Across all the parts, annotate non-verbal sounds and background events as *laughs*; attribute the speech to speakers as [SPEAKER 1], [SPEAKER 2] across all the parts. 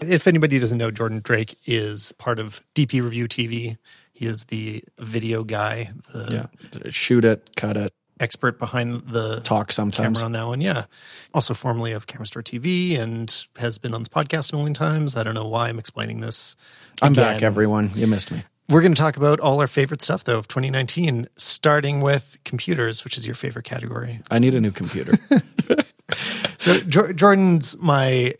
[SPEAKER 1] If anybody doesn't know, Jordan Drake is part of DPReview TV. He is the video guy, the
[SPEAKER 2] Yeah. Shoot it, cut it,
[SPEAKER 1] expert behind the
[SPEAKER 2] talk sometimes.
[SPEAKER 1] camera on that one. Yeah. Also formerly of Camera Store TV and has been on this podcast a million times. I don't know why I'm explaining this.
[SPEAKER 2] I'm
[SPEAKER 1] again.
[SPEAKER 2] back, everyone. You missed me.
[SPEAKER 1] We're going to talk about all our favorite stuff, though, of 2019, starting with computers, which is your favorite category.
[SPEAKER 2] I need a new computer. *laughs*
[SPEAKER 1] So Jordan's my.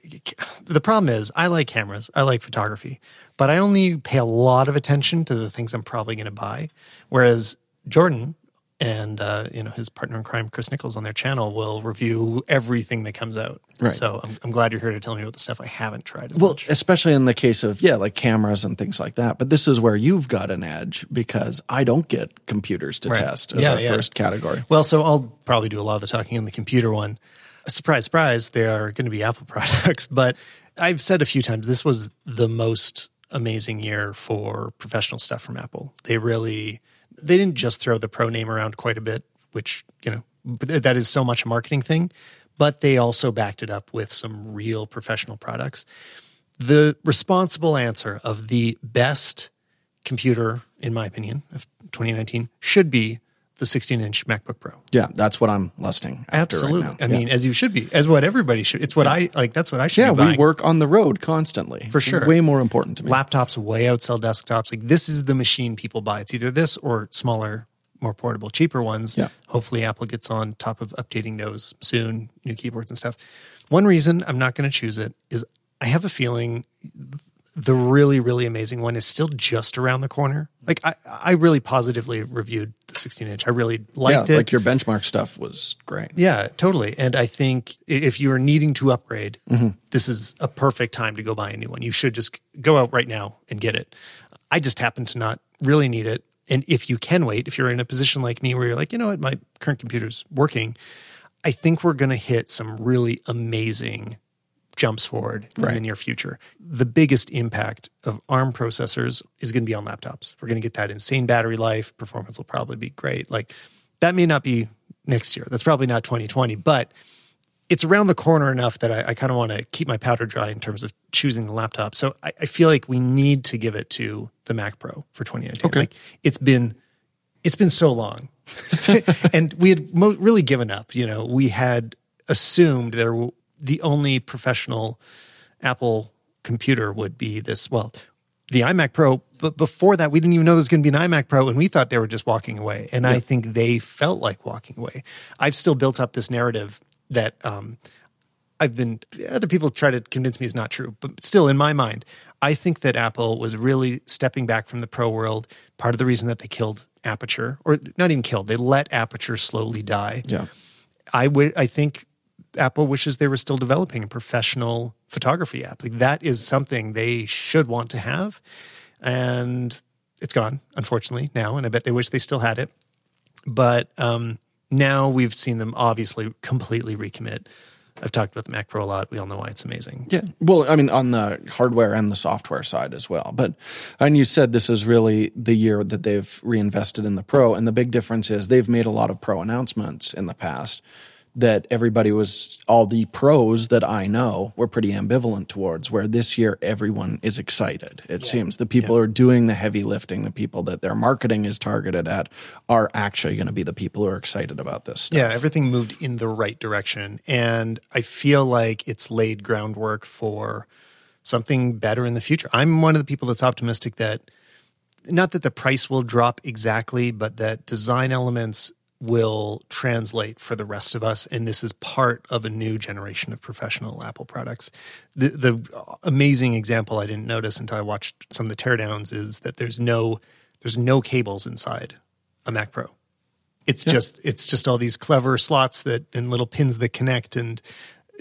[SPEAKER 1] The problem is, I like cameras, I like photography, but I only pay a lot of attention to the things I'm probably going to buy. Whereas Jordan and uh, you know his partner in crime, Chris Niccolls, on their channel will review everything that comes out.
[SPEAKER 2] Right.
[SPEAKER 1] So I'm, I'm glad you're here to tell me about the stuff I haven't tried.
[SPEAKER 2] well,
[SPEAKER 1] much.
[SPEAKER 2] especially in the case of, yeah, like cameras and things like that. But this is where you've got an edge because I don't get computers to
[SPEAKER 1] Right.
[SPEAKER 2] test as
[SPEAKER 1] Yeah,
[SPEAKER 2] our
[SPEAKER 1] yeah.
[SPEAKER 2] first category.
[SPEAKER 1] Well, so I'll probably do a lot of the talking on the computer one. Surprise, surprise, they are going to be Apple *laughs* products. But I've said a few times this was the most amazing year for professional stuff from Apple. They really, they didn't just throw the pro name around quite a bit, which, you know, that is so much a marketing thing, but they also backed it up with some real professional products. The responsible answer of the best computer, in my opinion, of 2019 should be the 16 inch MacBook Pro.
[SPEAKER 2] Yeah, that's what I'm lusting after
[SPEAKER 1] Absolutely.
[SPEAKER 2] right now.
[SPEAKER 1] I
[SPEAKER 2] Yeah.
[SPEAKER 1] mean, as you should be, as what everybody should. It's what I like. That's what I should
[SPEAKER 2] yeah, we work on the road constantly.
[SPEAKER 1] For
[SPEAKER 2] It's
[SPEAKER 1] sure.
[SPEAKER 2] Way more important to me.
[SPEAKER 1] Laptops way outsell desktops. Like this is the machine people buy. It's either this or smaller, more portable, cheaper ones.
[SPEAKER 2] Yeah.
[SPEAKER 1] Hopefully, Apple gets on top of updating those soon, new keyboards and stuff. One reason I'm not going to choose it is I have a feeling the really, really amazing one is still just around the corner. Like I, I really positively reviewed the 16 inch. I really
[SPEAKER 2] yeah,
[SPEAKER 1] liked it.
[SPEAKER 2] like your benchmark stuff was great.
[SPEAKER 1] Yeah, totally. And I think if you are needing to upgrade,
[SPEAKER 2] Mm-hmm.
[SPEAKER 1] this is a perfect time to go buy a new one. You should just go out right now and get it. I just happen to not really need it. And if you can wait, if you're in a position like me where you're like, you know what, my current computer's working, I think we're going to hit some really amazing jumps forward in the near future. The biggest impact of ARM processors is going to be on laptops. We're going to get that insane battery life. Performance will probably be great. Like that may not be next year. That's probably not 2020, but it's around the corner enough that I, I kind of want to keep my powder dry in terms of choosing the laptop. So I, I feel like we need to give it to the Mac Pro for 2019.
[SPEAKER 2] Okay.
[SPEAKER 1] Like it's been it's been so long, *laughs* and we had mo- really given up. You know, we had assumed there w- the only professional Apple computer would be this. Well, the iMac Pro, but before that, we didn't even know there was going to be an iMac Pro, and we thought they were just walking away. And I think they felt like walking away. I've still built up this narrative that um, I've been other people try to convince me is not true, but still in my mind, I think that Apple was really stepping back from the pro world. Part of the reason that they killed Aperture, or not even killed, they let Aperture slowly die.
[SPEAKER 2] Yeah.
[SPEAKER 1] I wi- I think Apple wishes they were still developing a professional photography app. Like that is something they should want to have, and it's gone unfortunately now. And I bet they wish they still had it. But um, now we've seen them obviously completely recommit. I've talked about the Mac Pro a lot. We all know why it's amazing.
[SPEAKER 2] Yeah. Well, I mean, on the hardware and the software side as well. But, and you said this is really the year that they've reinvested in the Pro. And the big difference is they've made a lot of Pro announcements in the past that everybody was, all the pros that I know were pretty ambivalent towards, where this year everyone is excited. It seems the people who are doing the heavy lifting, the people that their marketing is targeted at, are actually going to be the people who are excited about this stuff.
[SPEAKER 1] Yeah, everything moved in the right direction. And I feel like it's laid groundwork for something better in the future. I'm one of the people that's optimistic that not that the price will drop exactly, but that design elements will translate for the rest of us. And this is part of a new generation of professional Apple products. The, the amazing example I didn't notice until I watched some of the teardowns is that there's no there's no cables inside a Mac Pro. It's just it's just all these clever slots that and little pins that connect and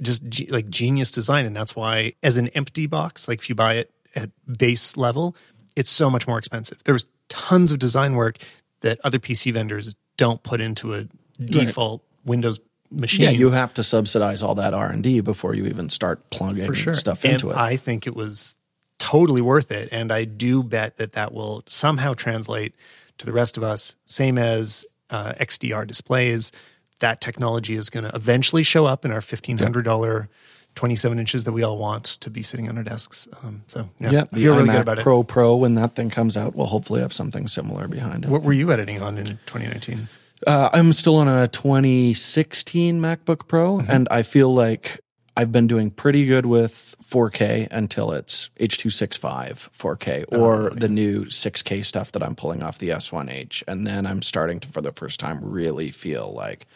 [SPEAKER 1] just ge- like genius design and that's why as an empty box like if you buy it at base level it's so much more expensive. There was tons of design work that other PC vendors don't put into a default Windows machine.
[SPEAKER 2] Yeah, you have to subsidize all that R and D before you even start plugging
[SPEAKER 1] sure
[SPEAKER 2] stuff
[SPEAKER 1] and
[SPEAKER 2] into it.
[SPEAKER 1] I think it was totally worth it, and I do bet that that will somehow translate to the rest of us. Same as uh, XDR displays, that technology is going to eventually show up in our fifteen hundred dollar 27 inches that we all want to be sitting on our desks. Um, so yeah,
[SPEAKER 2] Yeah,
[SPEAKER 1] I
[SPEAKER 2] the
[SPEAKER 1] feel really
[SPEAKER 2] iMac
[SPEAKER 1] good about
[SPEAKER 2] Pro Pro when that thing comes out, we'll hopefully have something similar behind
[SPEAKER 1] it.
[SPEAKER 2] it.
[SPEAKER 1] What were you editing on in 2019?
[SPEAKER 2] Uh, I'm still on a 2016 MacBook Pro,
[SPEAKER 1] Mm-hmm.
[SPEAKER 2] and I feel like I've been doing pretty good with 4K until it's H265 4K
[SPEAKER 1] Oh,
[SPEAKER 2] or the new 6K stuff that I'm pulling off the S1H. And then I'm starting to, for the first time, really feel like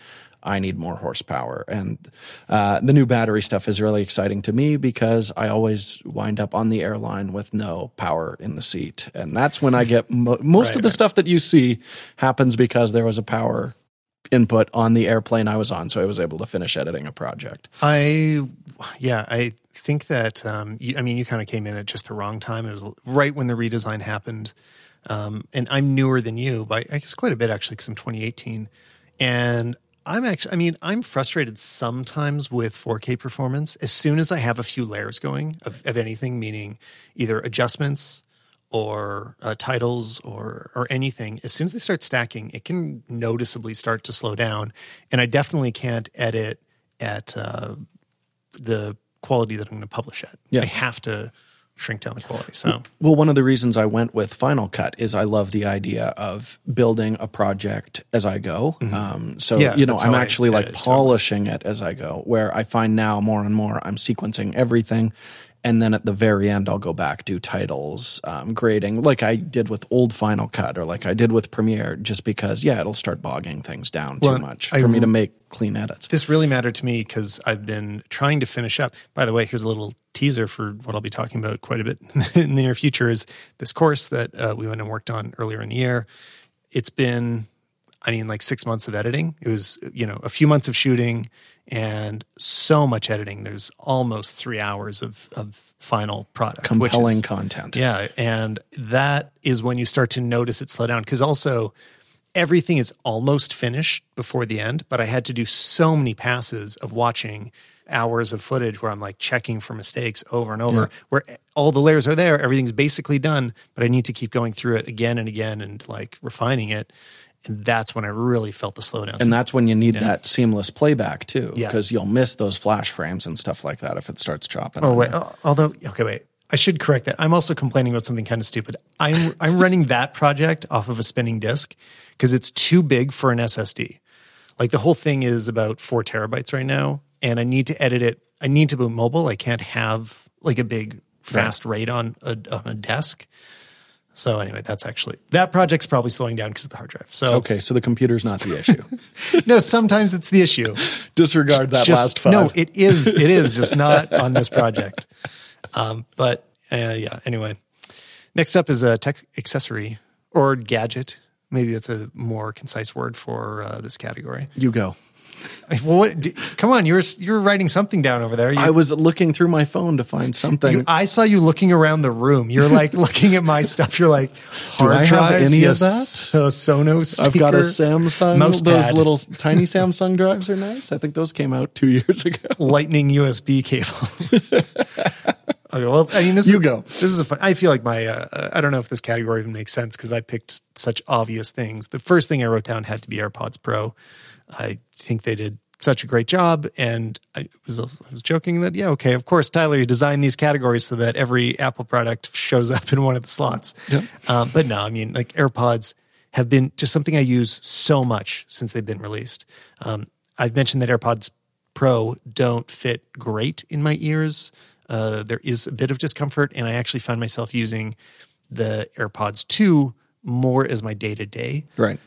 [SPEAKER 2] I need more horsepower. And uh, the new battery stuff is really exciting to me because I always wind up on the airline with no power in the seat. And that's when I get mo- *laughs* most
[SPEAKER 1] Right,
[SPEAKER 2] of the
[SPEAKER 1] right.
[SPEAKER 2] stuff that you see happens because there was a power input on the airplane I was on, so I was able to finish editing a project.
[SPEAKER 1] I, yeah, I think that, um, you, I mean, you kind of came in at just the wrong time. It was right when the redesign happened. Um, and I'm newer than you, by I guess quite a bit actually, because I'm 2018. And I'm actually, I mean, I'm frustrated sometimes with 4K performance. As soon as I have a few layers going of, of anything, meaning either adjustments or uh, titles or or anything, as soon as they start stacking, it can noticeably start to slow down. And I definitely can't edit at uh, the quality that I'm going to publish at.
[SPEAKER 2] Yeah.
[SPEAKER 1] I have to shrink down the quality. So
[SPEAKER 2] Well, one of the reasons I went with Final Cut is I love the idea of building a project as I go. Um, so,
[SPEAKER 1] Mm-hmm. Yeah,
[SPEAKER 2] you know, I'm
[SPEAKER 1] how I
[SPEAKER 2] actually like
[SPEAKER 1] edit, totally.
[SPEAKER 2] polishing it as I go, where I find now more and more I'm sequencing everything. And then at the very end, I'll go back, do titles, um, grading, like I did with old Final Cut or like I did with Premiere, just because, yeah, it'll start bogging things down
[SPEAKER 1] Well,
[SPEAKER 2] too much
[SPEAKER 1] I-
[SPEAKER 2] for me to make clean edits.
[SPEAKER 1] this really mattered to me because I've been trying to finish up. By the way, here's a little teaser for what I'll be talking about quite a bit *laughs* in the near future. Is this course that uh, we went and worked on earlier in the year? It's been, I mean, like six months of editing. It was, you know, a few months of shooting and so much editing. There's almost three hours of of final product, which
[SPEAKER 2] Compelling
[SPEAKER 1] is-
[SPEAKER 2] content.
[SPEAKER 1] yeah, and that is when you start to notice it slow down because also everything is almost finished before the end, but I had to do so many passes of watching hours of footage where I'm like checking for mistakes over and over, where all the layers are there, everything's basically done, but I need to keep going through it again and again and like refining it. And that's when I really felt the slowdown.
[SPEAKER 2] And that's when you need that seamless playback too,
[SPEAKER 1] Yeah.
[SPEAKER 2] because you'll miss those flash frames and stuff like that if it starts chopping.
[SPEAKER 1] Oh wait, oh, although okay, wait. I should correct that. I'm also complaining about something kind of stupid. I'm I'm running that project off of a spinning disk because it's too big for an SSD. Like the whole thing is about four terabytes right now, and I need to edit it. I need to boot mobile. I can't have like a big fast RAID on a, on a desk. So anyway, that's actually that project's probably slowing down because of the hard drive. So
[SPEAKER 2] Okay, so the computer's not the issue. *laughs*
[SPEAKER 1] no, sometimes it's the issue.
[SPEAKER 2] Disregard that
[SPEAKER 1] Just-
[SPEAKER 2] last five.
[SPEAKER 1] No, it is. It is just not on this project. Um, but uh, yeah. Anyway, next up is a tech accessory or gadget. Maybe that's a more concise word for uh, this category.
[SPEAKER 2] you go.
[SPEAKER 1] What, d- come on, you're you're writing something down over there. You,
[SPEAKER 2] I was looking through my phone to find something.
[SPEAKER 1] you- I saw you looking around the room. You're like *laughs* looking at my stuff. You're like hard
[SPEAKER 2] I have any of
[SPEAKER 1] that? A Sonos speaker.
[SPEAKER 2] I've got a Samsung.
[SPEAKER 1] mouse
[SPEAKER 2] those
[SPEAKER 1] pad.
[SPEAKER 2] little *laughs* tiny Samsung drives are nice. I think those came out two years ago.
[SPEAKER 1] lightning USB cable. *laughs* okay, well, I mean, this
[SPEAKER 2] You
[SPEAKER 1] is,
[SPEAKER 2] go.
[SPEAKER 1] This is a fun. I feel like my. Uh, I don't know if this category even makes sense because I picked such obvious things. The first thing I wrote down had to be AirPods Pro. I think they did such a great job, and I was I was joking that yeah, okay, of course, Tyler, you designed these categories so that every Apple product shows up in one of the slots.
[SPEAKER 2] Yep.
[SPEAKER 1] Um, but no, I mean, like AirPods have been just something I use so much since they've been released. Um, I've mentioned that AirPods Pro don't fit great in my ears. Uh, there is a bit of discomfort, and I actually find myself using the AirPods 2 more as my day to day.
[SPEAKER 2] Right.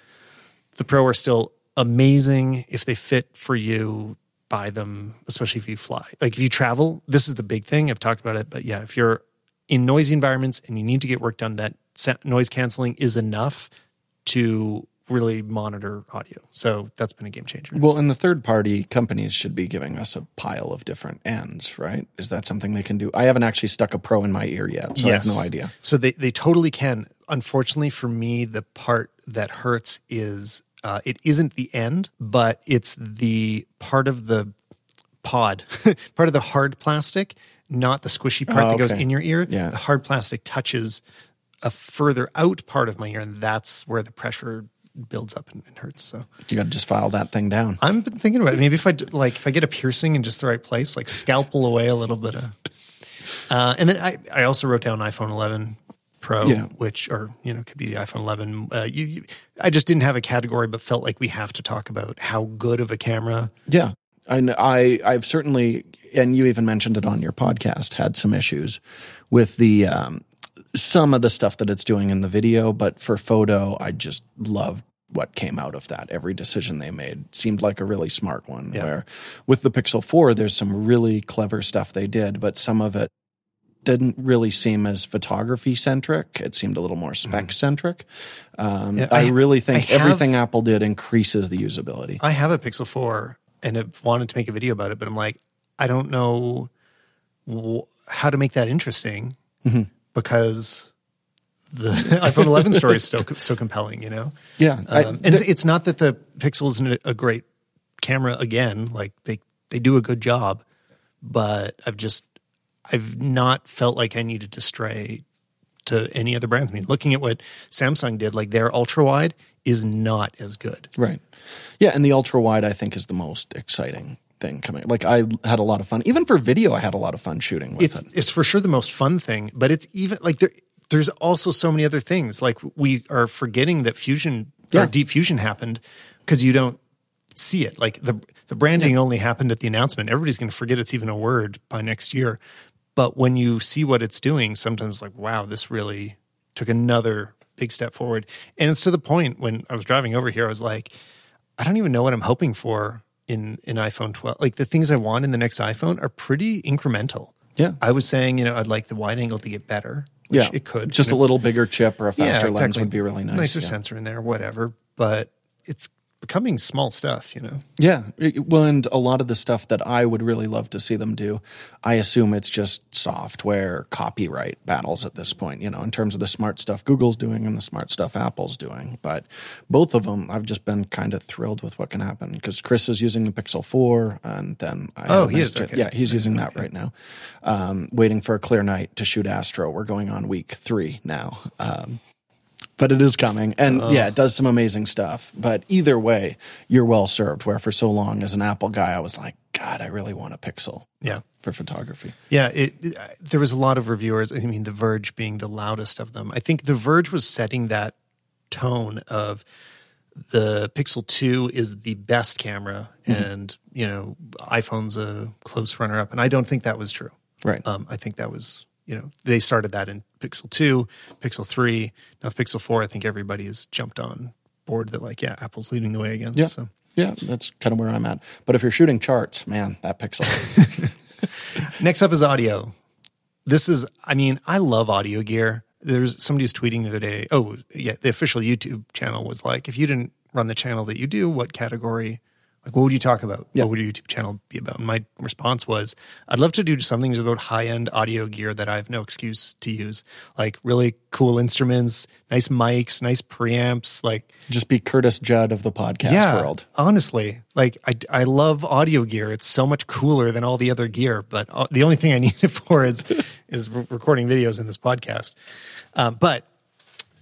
[SPEAKER 1] The Pro are still amazing. If they fit for you, buy them, especially if you fly. Like if you travel, this is the big thing. I've talked about it, but yeah, if you're in noisy environments and you need to get work done, that noise canceling is enough to really monitor audio. So that's been a game changer.
[SPEAKER 2] Well, and the third party companies should be giving us a pile of different ends, right? Is that something they can do? I haven't actually stuck a pro in my ear yet, so I have no idea.
[SPEAKER 1] So they, they totally can. Unfortunately for me, the part that hurts is uh, it isn't the end, but it's the part of the pod, *laughs* part of the hard plastic, not the squishy part
[SPEAKER 2] Oh,
[SPEAKER 1] that goes in your ear.
[SPEAKER 2] Yeah.
[SPEAKER 1] The hard plastic touches a further out part of my ear, and that's where the pressure builds up and, and hurts. So
[SPEAKER 2] You got to just file that thing down.
[SPEAKER 1] I'm been thinking about it. Maybe if I like if I get a piercing in just the right place, like scalpel away a little bit of. Uh, and then I I also wrote down iPhone 11 Pro,
[SPEAKER 2] Yeah.
[SPEAKER 1] which or you know could be the iPhone 11. Uh, you, you, I just didn't have a category, but felt like we have to talk about how good of a camera.
[SPEAKER 2] Yeah. I, kn- I, I've certainly, and you even mentioned it on your podcast, had some issues with the, um, some of the stuff that it's doing in the video, but for photo, I just loved what came out of that. Every decision they made seemed like a really smart one.
[SPEAKER 1] Yeah.
[SPEAKER 2] Where with the Pixel 4, there's some really clever stuff they did, but some of it didn't really seem as photography centric. It seemed a little more spec centric. Um,
[SPEAKER 1] Yeah,
[SPEAKER 2] I,
[SPEAKER 1] I-
[SPEAKER 2] really think
[SPEAKER 1] I have-
[SPEAKER 2] everything Apple did increases the usability.
[SPEAKER 1] I have a Pixel 4 and have wanted to make a video about it, but I'm like, I don't know how to make that interesting because the *laughs* iPhone 11 story is so *laughs* so compelling. You know.
[SPEAKER 2] yeah. I-
[SPEAKER 1] Um, and it's not that the Pixel isn't a- a great camera. Again, like they they do a good job, but I've just I've not felt like I needed to stray to any other brands. I mean, looking at what Samsung did, like their ultra wide is not as good.
[SPEAKER 2] Right. Yeah, and the ultra wide I think is the most exciting thing coming. Like I had a lot of fun. Even for video I had a lot of fun shooting with
[SPEAKER 1] It's
[SPEAKER 2] it.
[SPEAKER 1] it's for sure the most fun thing, but it's even like there. There's also so many other things. Like we are forgetting that fusion
[SPEAKER 2] Yeah.
[SPEAKER 1] or deep fusion happened because you don't see it. Like the the branding only happened at the announcement. Everybody's going to forget it's even a word by next year. But when you see what it's doing, sometimes like, wow, this really took another big step forward. And it's to the point when I was driving over here, I was like, I don't even know what I'm hoping for in in iPhone 12. Like the things I want in the next iPhone are pretty incremental.
[SPEAKER 2] Yeah.
[SPEAKER 1] I was saying, you know, I'd like the wide angle to get better. Which
[SPEAKER 2] yeah.
[SPEAKER 1] it could.
[SPEAKER 2] Just a little bigger chip or a faster lens
[SPEAKER 1] exactly.
[SPEAKER 2] would be really nice.
[SPEAKER 1] Nicer
[SPEAKER 2] yeah.
[SPEAKER 1] sensor in there, whatever. But it's becoming small stuff, you know.
[SPEAKER 2] Yeah. Well, and a lot of the stuff that I would really love to see them do, I assume it's just software copyright battles at this point, you know, in terms of the smart stuff Google's doing and the smart stuff Apple's doing. But both of them, I've just been kind of thrilled with what can happen because Chris is using the Pixel 4 and then I
[SPEAKER 1] Oh, he is? Okay.
[SPEAKER 2] Yeah, he's using that right now. Um, waiting for a clear night to shoot Astro. We're going on week three now. Um, but it is coming. And yeah, it does some amazing stuff. But either way, you're well served. Where for so long as an Apple guy, I was like, God, I really want a Pixel
[SPEAKER 1] Yeah.
[SPEAKER 2] for photography.
[SPEAKER 1] Yeah, it, it- there was a lot of reviewers. I mean, The Verge being the loudest of them. I think The Verge was setting that tone of the Pixel 2 is the best camera and, you know, iPhone's a close runner up. And I don't think that was true.
[SPEAKER 2] Right.
[SPEAKER 1] Um, I think that was, you know, they started that in Pixel 2, Pixel 3. Now, with Pixel 4, I think everybody has jumped on board that, like, yeah, Apple's leading the way again.
[SPEAKER 2] Yeah.
[SPEAKER 1] So.
[SPEAKER 2] yeah, that's kind of where I'm at. But if you're shooting charts, man, that Pixel. *laughs*
[SPEAKER 1] Next up is audio. This is, I mean, I love audio gear. There's somebody was tweeting the other day. Oh, yeah, the official YouTube channel was like, if you didn't run the channel that you do, what category, like, what would you talk about?
[SPEAKER 2] Yeah.
[SPEAKER 1] What would your YouTube channel be about? And my response was, I'd love to do something just about high end audio gear that I have no excuse to use, like really cool instruments, nice mics, nice preamps, like
[SPEAKER 2] just be Curtis Judd of the podcast world.
[SPEAKER 1] Honestly, like I, I love audio gear. It's so much cooler than all the other gear. But uh, the only thing I *laughs* need it for is is re- recording videos in this podcast. Um, but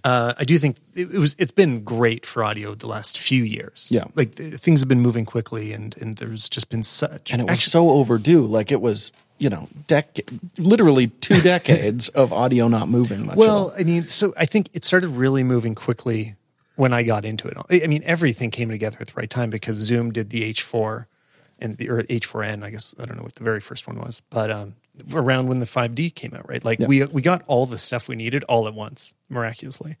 [SPEAKER 1] uh, I do think it, it was. It's been great for audio the last few years.
[SPEAKER 2] Yeah.
[SPEAKER 1] like th- things have been moving quickly, and and there's just been such.
[SPEAKER 2] And it was so overdue. Like it was, you know, dec- literally two decades of audio not moving much. at all.
[SPEAKER 1] Well, I mean, so I think it started really moving quickly when I got into it. I I mean, everything came together at the right time because Zoom did the H4 and the or H4n. I guess I don't know what the very first one was, but um, around when the 5D came out, right? Like we we got all the stuff we needed all at once, miraculously.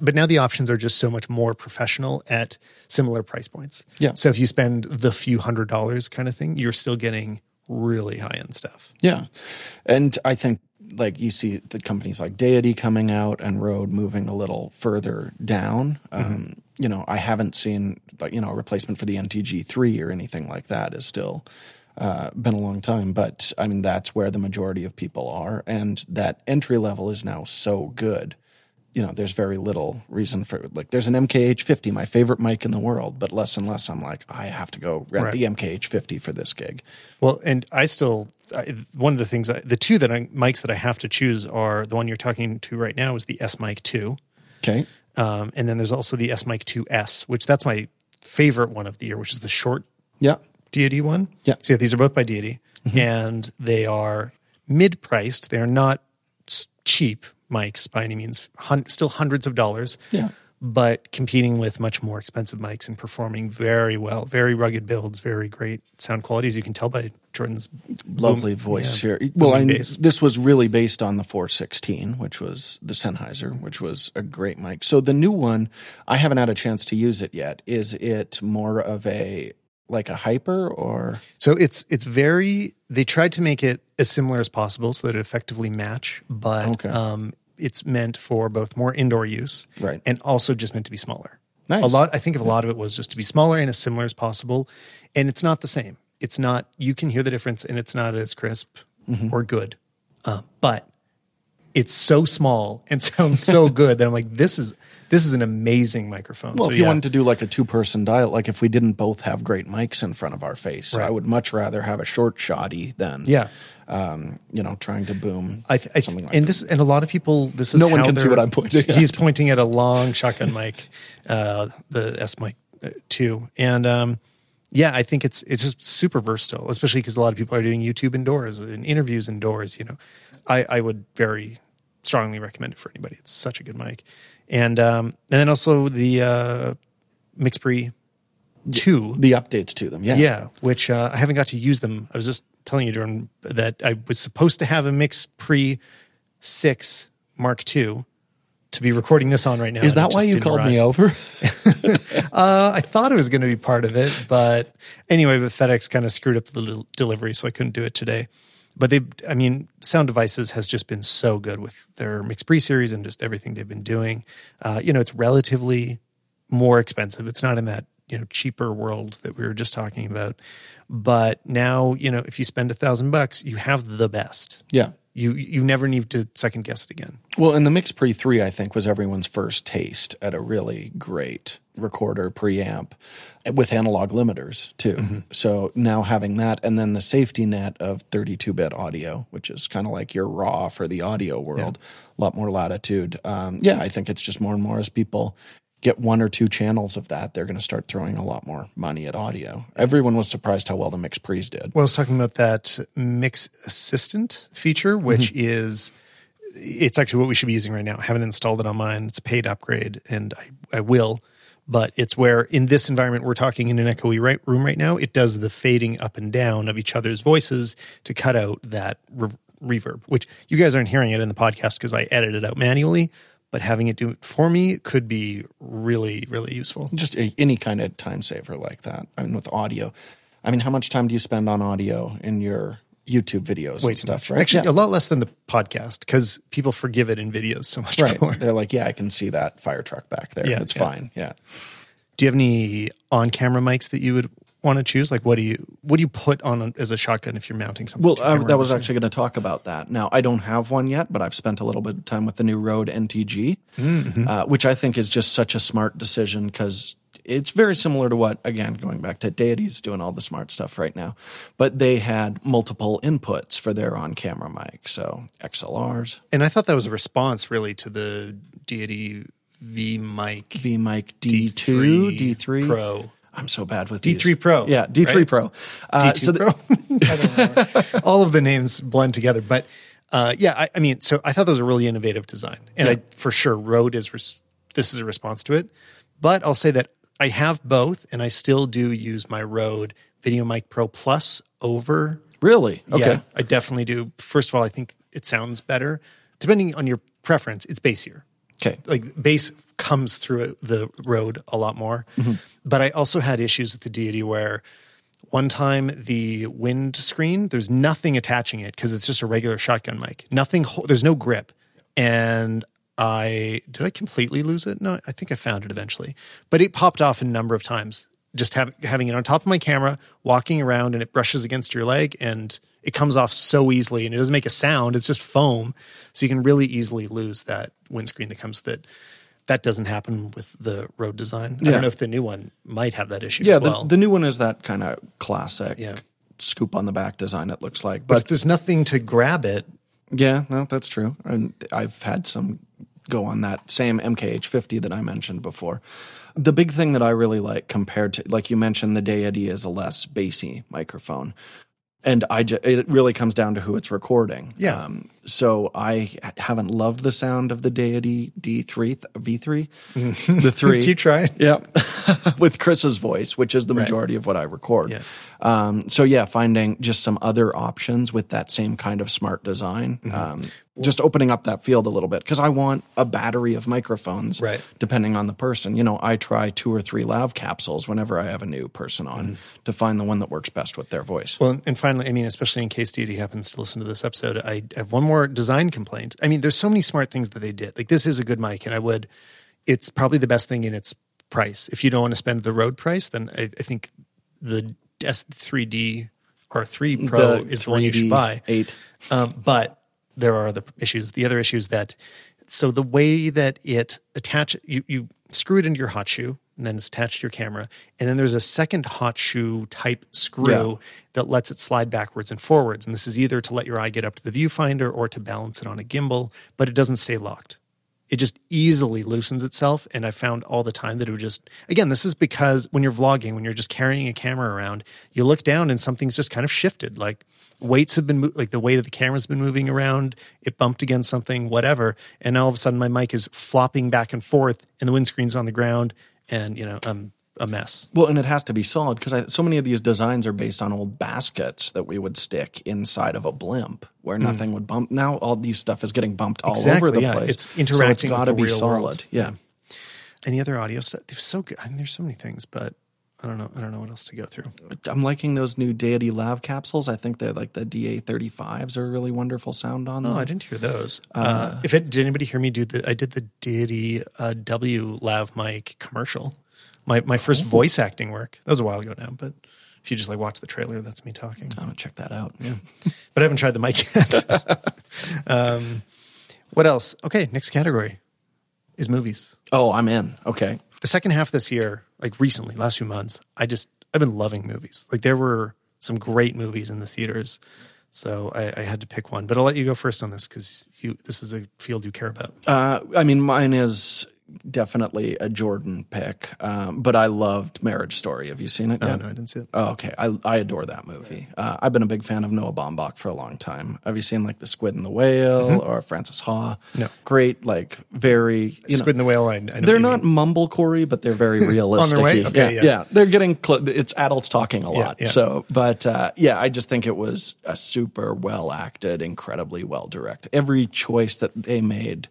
[SPEAKER 1] But now the options are just so much more professional at similar price points.
[SPEAKER 2] Yeah.
[SPEAKER 1] So if you spend the few hundred dollars kind of thing, you're still getting really high end stuff.
[SPEAKER 2] Yeah. And I think like you see the companies like Deity coming out and Rode moving a little further down. Um, you know, I haven't seen like, you know, a replacement for the NTG three or anything like that is still uh, been a long time, but I mean that's where the majority of people are, and that entry level is now so good. You know, there's very little reason for like. There's an MKH50, my favorite mic in the world, but less and less, I'm like, I have to go rent
[SPEAKER 1] Right.
[SPEAKER 2] the MKH50 for this gig.
[SPEAKER 1] Well, and I still I, one of the things I, the two that I mics that I have to choose are the one you're talking to right now is the S Mic two,
[SPEAKER 2] Okay,
[SPEAKER 1] Um, and then there's also the S Mic 2S, which that's my favorite one of the year, which is the short
[SPEAKER 2] Yeah.
[SPEAKER 1] Deity one.
[SPEAKER 2] Yeah.
[SPEAKER 1] So yeah, these are both by deity, mm-hmm. and they are mid priced. They are not cheap mics by any means. Hun- still hundreds of dollars.
[SPEAKER 2] Yeah.
[SPEAKER 1] But competing with much more expensive mics and performing very well, very rugged builds, very great sound quality, as you can tell by Jordan's
[SPEAKER 2] Lovely
[SPEAKER 1] boom-
[SPEAKER 2] voice
[SPEAKER 1] yeah,
[SPEAKER 2] here. Well, I, this was really based on the 416, which was the Sennheiser, which was a great mic. So the new one, I haven't had a chance to use it yet. Is it more of a like a hyper or
[SPEAKER 1] So it's it's very. They tried to make it as similar as possible so that it effectively match, but
[SPEAKER 2] Okay.
[SPEAKER 1] um, it's meant for both more indoor use,
[SPEAKER 2] Right.
[SPEAKER 1] and also just meant to be smaller.
[SPEAKER 2] Nice.
[SPEAKER 1] A lot. I think of a lot of it was just to be smaller and as similar as possible, and it's not the same. It's not. You can hear the difference, and it's not as crisp
[SPEAKER 2] Mm-hmm.
[SPEAKER 1] or good, uh, but it's so small and *laughs* sounds so good that I'm like, this is this is an amazing microphone.
[SPEAKER 2] Well,
[SPEAKER 1] so
[SPEAKER 2] if you
[SPEAKER 1] yeah.
[SPEAKER 2] wanted to do like a two person dial, like if we didn't both have great mics in front of our face, I would much rather have a short shoddy than,
[SPEAKER 1] yeah.
[SPEAKER 2] um, you know, trying to boom.
[SPEAKER 1] I, th- I th-
[SPEAKER 2] something like
[SPEAKER 1] and this and a lot of people this is
[SPEAKER 2] No one can see what I'm pointing at.
[SPEAKER 1] He's pointing at a long shotgun mic, uh, the S mic uh, two, and um, yeah, I think it's it's just super versatile, especially because a lot of people are doing YouTube indoors and interviews indoors. You know, I, I would very strongly recommend it for anybody. It's such a good mic, and um, and then also the uh, Mixpre two.
[SPEAKER 2] the updates to them. Yeah.
[SPEAKER 1] Yeah, which uh, I haven't got to use them. I was just telling you, Jordan, that I was supposed to have a Mix Pre Six Mark two to be recording this on right now.
[SPEAKER 2] Is that why you called me over? *laughs* *laughs*
[SPEAKER 1] Uh, I thought it was going to be part of it, but anyway, but FedEx kind of screwed up the delivery, so I couldn't do it today. But they, I mean, Sound Devices has just been so good with their Mix Pre series and just everything they've been doing. Uh, you know, it's relatively more expensive. It's not in that you know cheaper world that we were just talking about. But now, you know, if you spend a thousand bucks, you have the best.
[SPEAKER 2] yeah.
[SPEAKER 1] You you never need to second guess it again.
[SPEAKER 2] Well, and the Mix Pre 3, I think, was everyone's first taste at a really great recorder preamp with analog limiters, too. So now having that, and then the safety net of 32 bit audio, which is kind of like your raw for the audio world, a lot more latitude. Um, yeah, I think it's just more and more as people get one or two channels of that, they're going to start throwing a lot more money at audio. Everyone was surprised how well the Mix Pre's did.
[SPEAKER 1] Well, I was talking about that Mix Assistant feature, which is it's actually what we should be using right now. I haven't installed it on mine. It's a paid upgrade, and I, I will. But it's where in this environment we're talking in an echoey room right now. It does the fading up and down of each other's voices to cut out that re- reverb, which you guys aren't hearing it in the podcast because I edit it out manually. But having it do it for me could be really, really useful.
[SPEAKER 2] just a, any kind of time saver like that. I mean, with audio, I mean, how much time do you spend on audio in your YouTube videos
[SPEAKER 1] Way
[SPEAKER 2] and stuff?
[SPEAKER 1] much.
[SPEAKER 2] Right?
[SPEAKER 1] Actually,
[SPEAKER 2] Yeah.
[SPEAKER 1] a lot less than the podcast because people forgive it in videos so much
[SPEAKER 2] right.
[SPEAKER 1] more.
[SPEAKER 2] They're like, yeah, I can see that fire truck back there.
[SPEAKER 1] Yeah,
[SPEAKER 2] it's
[SPEAKER 1] yeah.
[SPEAKER 2] fine. Yeah.
[SPEAKER 1] Do you have any on-camera mics that you would want to choose? Like, what do you what do you put on a, as a shotgun if you're mounting something?
[SPEAKER 2] Well,
[SPEAKER 1] to
[SPEAKER 2] uh, that was actually going to talk about that. Now, I don't have one yet, but I've spent a little bit of time with the new Rode NTG,
[SPEAKER 1] Mm-hmm.
[SPEAKER 2] uh, which I think is just such a smart decision because it's very similar to what, again, going back to Deity's doing all the smart stuff right now. But they had multiple inputs for their on camera mic. So XLRs,
[SPEAKER 1] and I thought that was a response really to the Deity V mic
[SPEAKER 2] V mic D2, D3.
[SPEAKER 1] Pro.
[SPEAKER 2] I'm so bad with
[SPEAKER 1] D3
[SPEAKER 2] these.
[SPEAKER 1] Pro,
[SPEAKER 2] Yeah, D3
[SPEAKER 1] right?
[SPEAKER 2] Pro. Uh,
[SPEAKER 1] D2
[SPEAKER 2] so
[SPEAKER 1] Pro. *laughs* I don't know. All of the names blend together, but uh, yeah, I, I mean, so I thought that was a really innovative design, and I for sure Rode is res- this is a response to it. But I'll say that I have both, and I still do use my Rode Video Mic Pro Plus over
[SPEAKER 2] really? Okay.
[SPEAKER 1] Yeah, I definitely do. First of all, I think it sounds better. Depending on your preference, it's bassier.
[SPEAKER 2] Okay.
[SPEAKER 1] Like bass comes through the Rode a lot more. Mm-hmm. But I also had issues with the deity where one time the wind screen, there's nothing attaching it because it's just a regular shotgun mic. Nothing, there's no grip. And I, did I completely lose it? No, I think I found it eventually. But it popped off a number of times. Just have, having it on top of my camera, walking around, and it brushes against your leg, and it comes off so easily, and it doesn't make a sound. It's just foam, so you can really easily lose that windscreen that comes with it. That doesn't happen with the Rode design. I don't know if the new one might have that issue
[SPEAKER 2] Yeah,
[SPEAKER 1] as well.
[SPEAKER 2] the, the new one is that kind of classic
[SPEAKER 1] Yeah.
[SPEAKER 2] scoop on the back design, it looks like.
[SPEAKER 1] but
[SPEAKER 2] But
[SPEAKER 1] if there's nothing to grab it,
[SPEAKER 2] yeah, no, that's true. And I've had some go on that same MKH50 that I mentioned before. The big thing that I really like compared to, like you mentioned, the Deity is a less bassy microphone. And I, ju- it really comes down to who it's recording.
[SPEAKER 1] Yeah.
[SPEAKER 2] Um, so I haven't loved the sound of the Deity D3 V3, the three. *laughs*
[SPEAKER 1] Keep trying.
[SPEAKER 2] Yeah, *laughs* with Chris's voice, which is the majority of what I record.
[SPEAKER 1] Yeah.
[SPEAKER 2] Um, so yeah, finding just some other options with that same kind of smart design,
[SPEAKER 1] Mm-hmm.
[SPEAKER 2] um, just opening up that field a little bit because I want a battery of microphones,
[SPEAKER 1] Right.
[SPEAKER 2] Depending on the person, you know, I try two or three lav capsules whenever I have a new person on
[SPEAKER 1] Mm-hmm.
[SPEAKER 2] to find the one that works best with their voice.
[SPEAKER 1] Well, and finally, I mean, especially in case Deity happens to listen to this episode, I have one more design complaint. I mean, there's so many smart things that they did. Like this is a good mic, and I would. It's probably the best thing in its price. If you don't want to spend the Rode price, then I, I think the S3D R3 Pro
[SPEAKER 2] The
[SPEAKER 1] is the one you should buy.
[SPEAKER 2] Eight.
[SPEAKER 1] Um, but there are other issues. The other issues that so the way that it attach you you screw it into your hot shoe and then it's attached to your camera, and then there's a second hot shoe type screw
[SPEAKER 2] Yeah.
[SPEAKER 1] that lets it slide backwards and forwards. And this is either to let your eye get up to the viewfinder or to balance it on a gimbal, but it doesn't stay locked. It just easily loosens itself. And I found all the time that it would just, again, this is because when you're vlogging, when you're just carrying a camera around, you look down and something's just kind of shifted. Like weights have been, like the weight of the camera's been moving around, it bumped against something, whatever. And all of a sudden my mic is flopping back and forth and the windscreen's on the ground and, you know, I'm a mess.
[SPEAKER 2] Well, and it has to be solid because so many of these designs are based on old baskets that we would stick inside of a blimp where nothing would bump. Now all these stuff is getting bumped all.
[SPEAKER 1] Exactly,
[SPEAKER 2] over the
[SPEAKER 1] yeah.
[SPEAKER 2] place.
[SPEAKER 1] It's interacting
[SPEAKER 2] so it's gotta be
[SPEAKER 1] real
[SPEAKER 2] solid.
[SPEAKER 1] world.
[SPEAKER 2] Yeah.
[SPEAKER 1] Any other audio stuff? They're so good. I mean, there's so many things, but I don't know. I don't know what else to go through.
[SPEAKER 2] I'm liking those new Deity Lav capsules. I think they're like the DA35s are a really wonderful sound on them.
[SPEAKER 1] Oh, I didn't hear those. Uh, if it, did anybody hear me do the? I did the Deity uh, W Lav mic commercial. My my first voice acting work. That was a while ago now, but if you just like watch the trailer, that's me talking.
[SPEAKER 2] I'm gonna check that out. Yeah.
[SPEAKER 1] But I haven't tried the mic yet. *laughs* um, what else? Okay, next category is movies.
[SPEAKER 2] Oh, I'm in. Okay.
[SPEAKER 1] the second half of this year, like recently, last few months, I just I've been loving movies. Like there were some great movies in the theaters, so I, I had to pick one. But I'll let you go first on this because you this is a field you care about.
[SPEAKER 2] Uh, I mean, mine is definitely a Jordan pick, um, but I loved Marriage Story. Have you seen it?
[SPEAKER 1] Oh, no, I didn't see it.
[SPEAKER 2] Oh, okay. I, I adore that movie. Uh, I've been a big fan of Noah Baumbach for a long time. Have you seen like The Squid and the Whale or Frances Ha?
[SPEAKER 1] Mm-hmm. No.
[SPEAKER 2] Great, like very, you know,
[SPEAKER 1] Squid and the Whale. I, I know
[SPEAKER 2] they're not
[SPEAKER 1] mean.
[SPEAKER 2] mumblecorey, but they're very *laughs* realistic.
[SPEAKER 1] way? Okay,
[SPEAKER 2] yeah,
[SPEAKER 1] yeah.
[SPEAKER 2] They're getting close. It's adults talking a lot.
[SPEAKER 1] yeah.
[SPEAKER 2] So, but uh, yeah, I just think it was a super well acted, incredibly well directed. Every choice that they made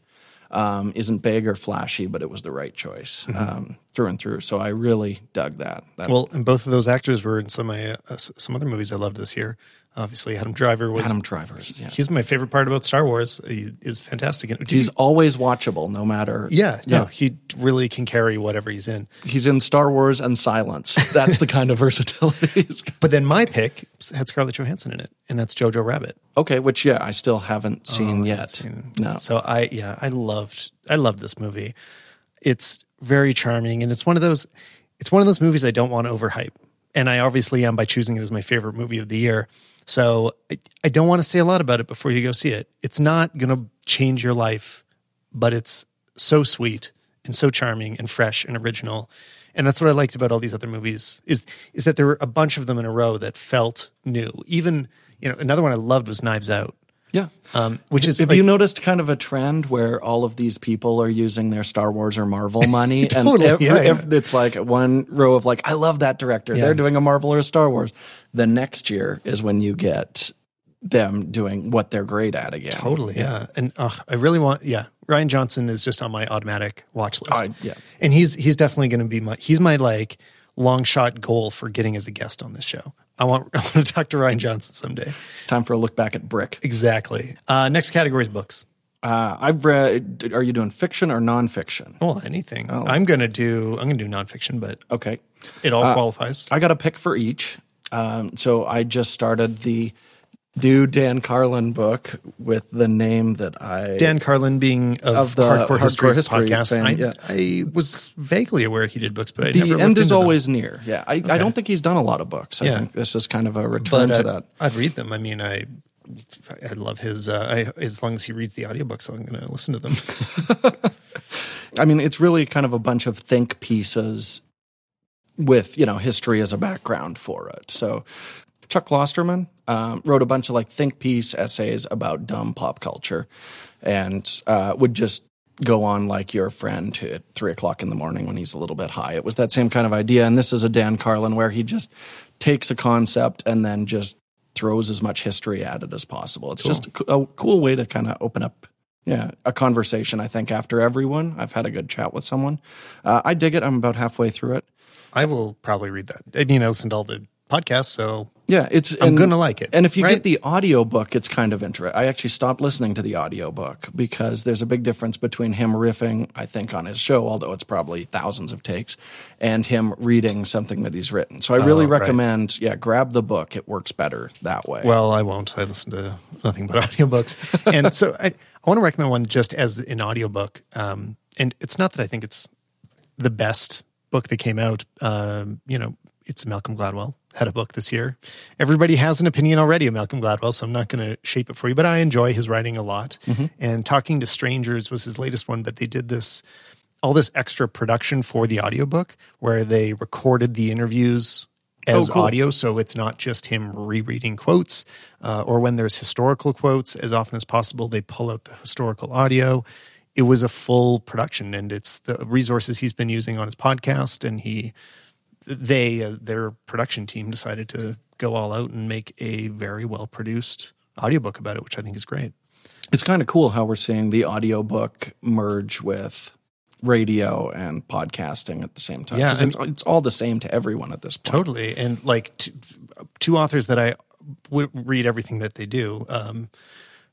[SPEAKER 2] um, isn't big or flashy, but it was the right choice um, through and through. So I really dug that. that
[SPEAKER 1] Mm-hmm. Well, and both of those actors were in some of my, uh, some other movies I loved this year. Obviously, Adam Driver was.
[SPEAKER 2] Adam Driver's. Yeah.
[SPEAKER 1] He's my favorite part about Star Wars. He is fantastic. Did
[SPEAKER 2] He's
[SPEAKER 1] you-
[SPEAKER 2] always watchable, no matter.
[SPEAKER 1] yeah, no, he really can carry whatever he's in.
[SPEAKER 2] He's in Star Wars and Silence. That's the kind of versatility. *laughs* he's got.
[SPEAKER 1] But then my pick had Scarlett Johansson in it, and that's Jojo Rabbit.
[SPEAKER 2] okay, which yeah, I still haven't oh, seen
[SPEAKER 1] Oh,
[SPEAKER 2] yet.
[SPEAKER 1] haven't seen.
[SPEAKER 2] No.
[SPEAKER 1] So I yeah, I loved I loved this movie. It's very charming and it's one of those it's one of those movies I don't want to overhype. And I obviously am by choosing it as my favorite movie of the year. So I, I don't want to say a lot about it before you go see it. It's not going to change your life, but it's so sweet and so charming and fresh and original. And that's what I liked about all these other movies is is that there were a bunch of them in a row that felt new. Even, you know, another one I loved was Knives Out.
[SPEAKER 2] Yeah.
[SPEAKER 1] Um, which is
[SPEAKER 2] Have
[SPEAKER 1] like,
[SPEAKER 2] you noticed kind of a trend where all of these people are using their Star Wars or Marvel *laughs* money?
[SPEAKER 1] Totally,
[SPEAKER 2] and
[SPEAKER 1] yeah, yeah.
[SPEAKER 2] it's like one row of like, I love that director.
[SPEAKER 1] Yeah.
[SPEAKER 2] They're doing a Marvel or a Star Wars. The next year is when you get them doing what they're great at again.
[SPEAKER 1] Totally, yeah. And uh, I really want, yeah. Rian Johnson is just on my automatic watch list.
[SPEAKER 2] Yeah.
[SPEAKER 1] and he's he's definitely going to be my he's my like long shot goal for getting as a guest on this show. I want *laughs* I want to talk to Rian Johnson someday.
[SPEAKER 2] It's time for a look back at Brick.
[SPEAKER 1] Exactly. Uh, next category is books.
[SPEAKER 2] Uh, I've read. Are you doing fiction or nonfiction?
[SPEAKER 1] Well, anything.
[SPEAKER 2] Oh.
[SPEAKER 1] I'm gonna do I'm gonna do nonfiction, but
[SPEAKER 2] Okay.
[SPEAKER 1] it all qualifies.
[SPEAKER 2] I got a pick for each. Um, so I just started the new Dan Carlin book with the name that I
[SPEAKER 1] Dan Carlin being of,
[SPEAKER 2] Of the
[SPEAKER 1] Hardcore, History,
[SPEAKER 2] Hardcore History
[SPEAKER 1] podcast,
[SPEAKER 2] fame,
[SPEAKER 1] I,
[SPEAKER 2] yeah.
[SPEAKER 1] I was vaguely aware he did books, but I
[SPEAKER 2] the end is
[SPEAKER 1] into them.
[SPEAKER 2] always near. Yeah, I, I don't think he's done a lot of books. I
[SPEAKER 1] Yeah.
[SPEAKER 2] think this is kind of a return
[SPEAKER 1] but
[SPEAKER 2] to
[SPEAKER 1] I'd,
[SPEAKER 2] that.
[SPEAKER 1] I'd read them. I mean, I I love his. Uh, I, as long as he reads the audiobooks, I'm going to listen to them. *laughs*
[SPEAKER 2] I mean, it's really kind of a bunch of think pieces with you know history as a background for it. So Chuck Klosterman um, wrote a bunch of like think piece essays about dumb pop culture, and uh, would just go on like your friend at three o'clock in the morning when he's a little bit high. It was that same kind of idea, and this is a Dan Carlin where he just takes a concept and then just throws as much history at it as possible. It's cool. just a, a cool way to kind of open up yeah, a conversation. I think after everyone, I've had a good chat with someone. Uh, I dig it. I'm about halfway through it.
[SPEAKER 1] I will probably read that. I mean, I listened to all the podcasts, so
[SPEAKER 2] yeah, it's
[SPEAKER 1] I'm gonna like it.
[SPEAKER 2] And if you right? get the audio book, it's kind of interesting. I actually stopped listening to the audio book because there's a big difference between him riffing, I think, on his show, although it's probably thousands of takes, and him reading something that he's written. So I really oh, recommend, right. yeah, grab the book. It works better that way.
[SPEAKER 1] Well, I won't. I listen to nothing but *laughs* audiobooks. and so I, I want to recommend one just as an audiobook. Um, and it's not that I think it's the best book that came out. Um, you know, it's Malcolm Gladwell had a book this year. Everybody has an opinion already of Malcolm Gladwell, so I'm not going to shape it for you. But I enjoy his writing a lot. Mm-hmm. And Talking to Strangers was his latest one, but they did this all this extra production for the audiobook where they recorded the interviews as oh, cool. audio so it's not just him rereading quotes uh, or when there's historical quotes as often as possible they pull out the historical audio it was a full production and it's the resources he's been using on his podcast and he they uh, their production team decided to go all out and make a very well produced audiobook about it which i think is great
[SPEAKER 2] it's kind of cool how we're seeing the audiobook merge with radio and podcasting at the same time. Yeah, it's, it's all the same to everyone at this point.
[SPEAKER 1] Totally, and like two, two authors that I w- read everything that they do, um,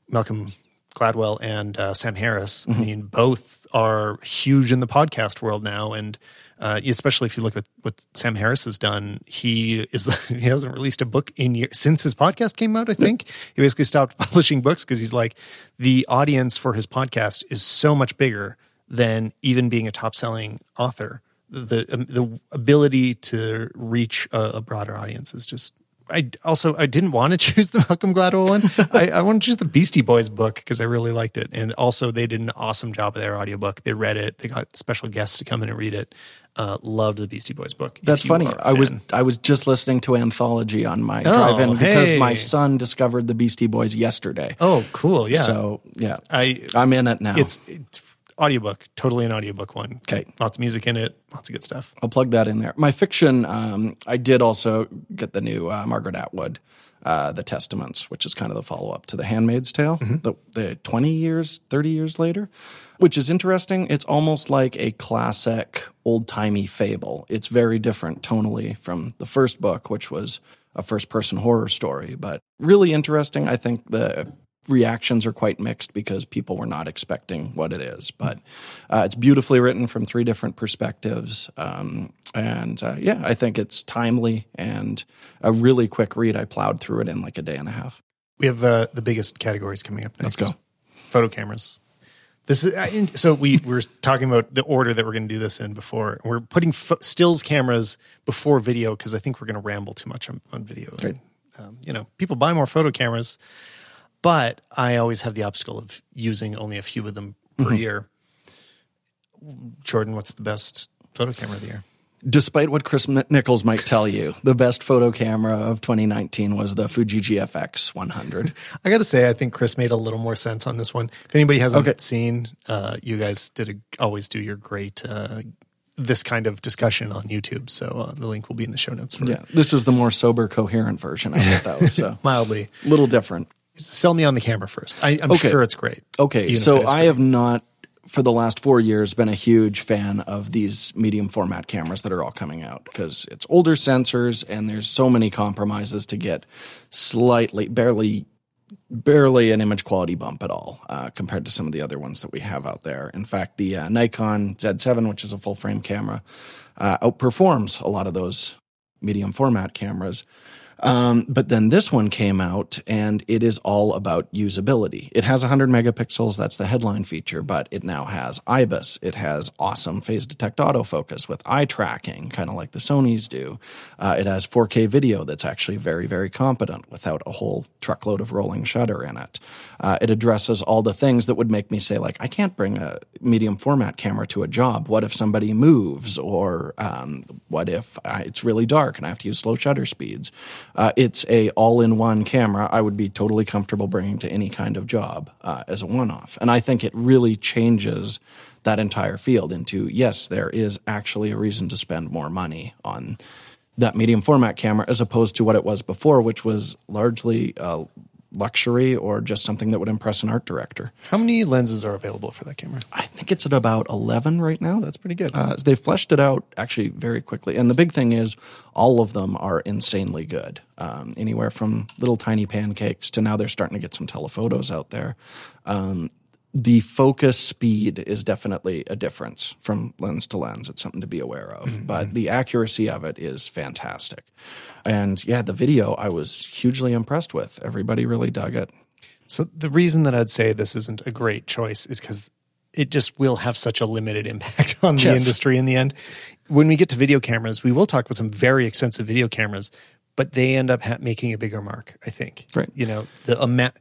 [SPEAKER 1] Malcolm Gladwell and uh, Sam Harris. Mm-hmm. I mean, both are huge in the podcast world now, and uh, especially if you look at what Sam Harris has done, he is *laughs* he hasn't released a book in year, since his podcast came out. I think he basically stopped *laughs* publishing books because he's like the audience for his podcast is so much bigger than even being a top selling author. The um, the ability to reach a, a broader audience is just I also I didn't want to *laughs* choose the Malcolm Gladwell one. *laughs* I, I want to choose the Beastie Boys book because I really liked it, and also they did an awesome job of their audiobook. They read it. They got special guests to come in and read it. Uh, loved the Beastie Boys book.
[SPEAKER 2] That's funny. I was I was just listening to Anthology on my oh, drive-in because hey. my son discovered the Beastie Boys yesterday.
[SPEAKER 1] Oh, cool! Yeah.
[SPEAKER 2] So yeah, I I'm in it now.
[SPEAKER 1] It's, it's audiobook, totally an audiobook one.
[SPEAKER 2] Okay.
[SPEAKER 1] Lots of music in it, lots of good stuff.
[SPEAKER 2] I'll plug that in there. My fiction, um, I did also get the new uh, Margaret Atwood, uh, The Testaments, which is kind of the follow up to The Handmaid's Tale, mm-hmm. the, the 20 years, 30 years later, which is interesting. It's almost like a classic old timey fable. It's very different tonally from the first book, which was a first person horror story, but really interesting. I think the reactions are quite mixed because people were not expecting what it is. But uh, it's beautifully written from three different perspectives. Um, and uh, yeah, I think it's timely and a really quick read. I plowed through it in like a day and a half.
[SPEAKER 1] We have uh, the biggest categories coming up
[SPEAKER 2] next. Let's go.
[SPEAKER 1] Photo cameras. This is so we were talking about the order that we're going to do this in before. We're putting stills cameras before video because I think we're going to ramble too much on, on video.
[SPEAKER 2] Right.
[SPEAKER 1] And, um, you know, people buy more photo cameras but I always have the obstacle of using only a few of them per mm-hmm. year. Jordan, what's the best photo camera of the year?
[SPEAKER 2] Despite what Chris Niccolls might tell you, the best photo camera of 2019 was the Fuji GFX 100.
[SPEAKER 1] I got to say, I think Chris made a little more sense on this one. If anybody hasn't okay. seen, uh, you guys did a, always do your great uh, this kind of discussion on YouTube. So uh, the link will be in the show notes. For
[SPEAKER 2] yeah, this is the more sober, coherent version. I get that. So *laughs*
[SPEAKER 1] mildly,
[SPEAKER 2] a little different
[SPEAKER 1] sell me on the camera first. I, am okay. sure it's great.
[SPEAKER 2] Okay, so I have not for the last four years been a huge fan of these medium format cameras that are all coming out because it's older sensors and there's so many compromises to get slightly barely barely an image quality bump at all uh, compared to some of the other ones that we have out there. In fact, the uh, Nikon Z7, which is a full frame camera, uh, outperforms a lot of those medium format cameras. Um, but then this one came out and it is all about usability. It has 100 megapixels. That's the headline feature, but it now has IBIS. It has awesome phase detect autofocus with eye tracking, kind of like the Sony's do. Uh, it has 4K video that's actually very, very competent without a whole truckload of rolling shutter in it. Uh, it addresses all the things that would make me say, like, I can't bring a medium format camera to a job. What if somebody moves? Or um, what if I, it's really dark and I have to use slow shutter speeds? Uh, it's a all-in-one camera. I would be totally comfortable bringing to any kind of job uh, as a one-off, and I think it really changes that entire field into yes, there is actually a reason to spend more money on that medium format camera as opposed to what it was before, which was largely uh, luxury or just something that would impress an art director.
[SPEAKER 1] How many lenses are available for that camera?
[SPEAKER 2] I think it's at about 11 right now.
[SPEAKER 1] That's pretty good.
[SPEAKER 2] Uh, they've fleshed it out actually very quickly. And the big thing is, all of them are insanely good. Um, anywhere from little tiny pancakes to now they're starting to get some telephotos out there. Um, the focus speed is definitely a difference from lens to lens. It's something to be aware of, mm-hmm. but the accuracy of it is fantastic. And yeah, the video I was hugely impressed with. Everybody really dug it.
[SPEAKER 1] So the reason that I'd say this isn't a great choice is because it just will have such a limited impact *laughs* on the yes. industry in the end. When we get to video cameras, we will talk about some very expensive video cameras, but they end up ha- making a bigger mark. I think.
[SPEAKER 2] Right.
[SPEAKER 1] You know the amount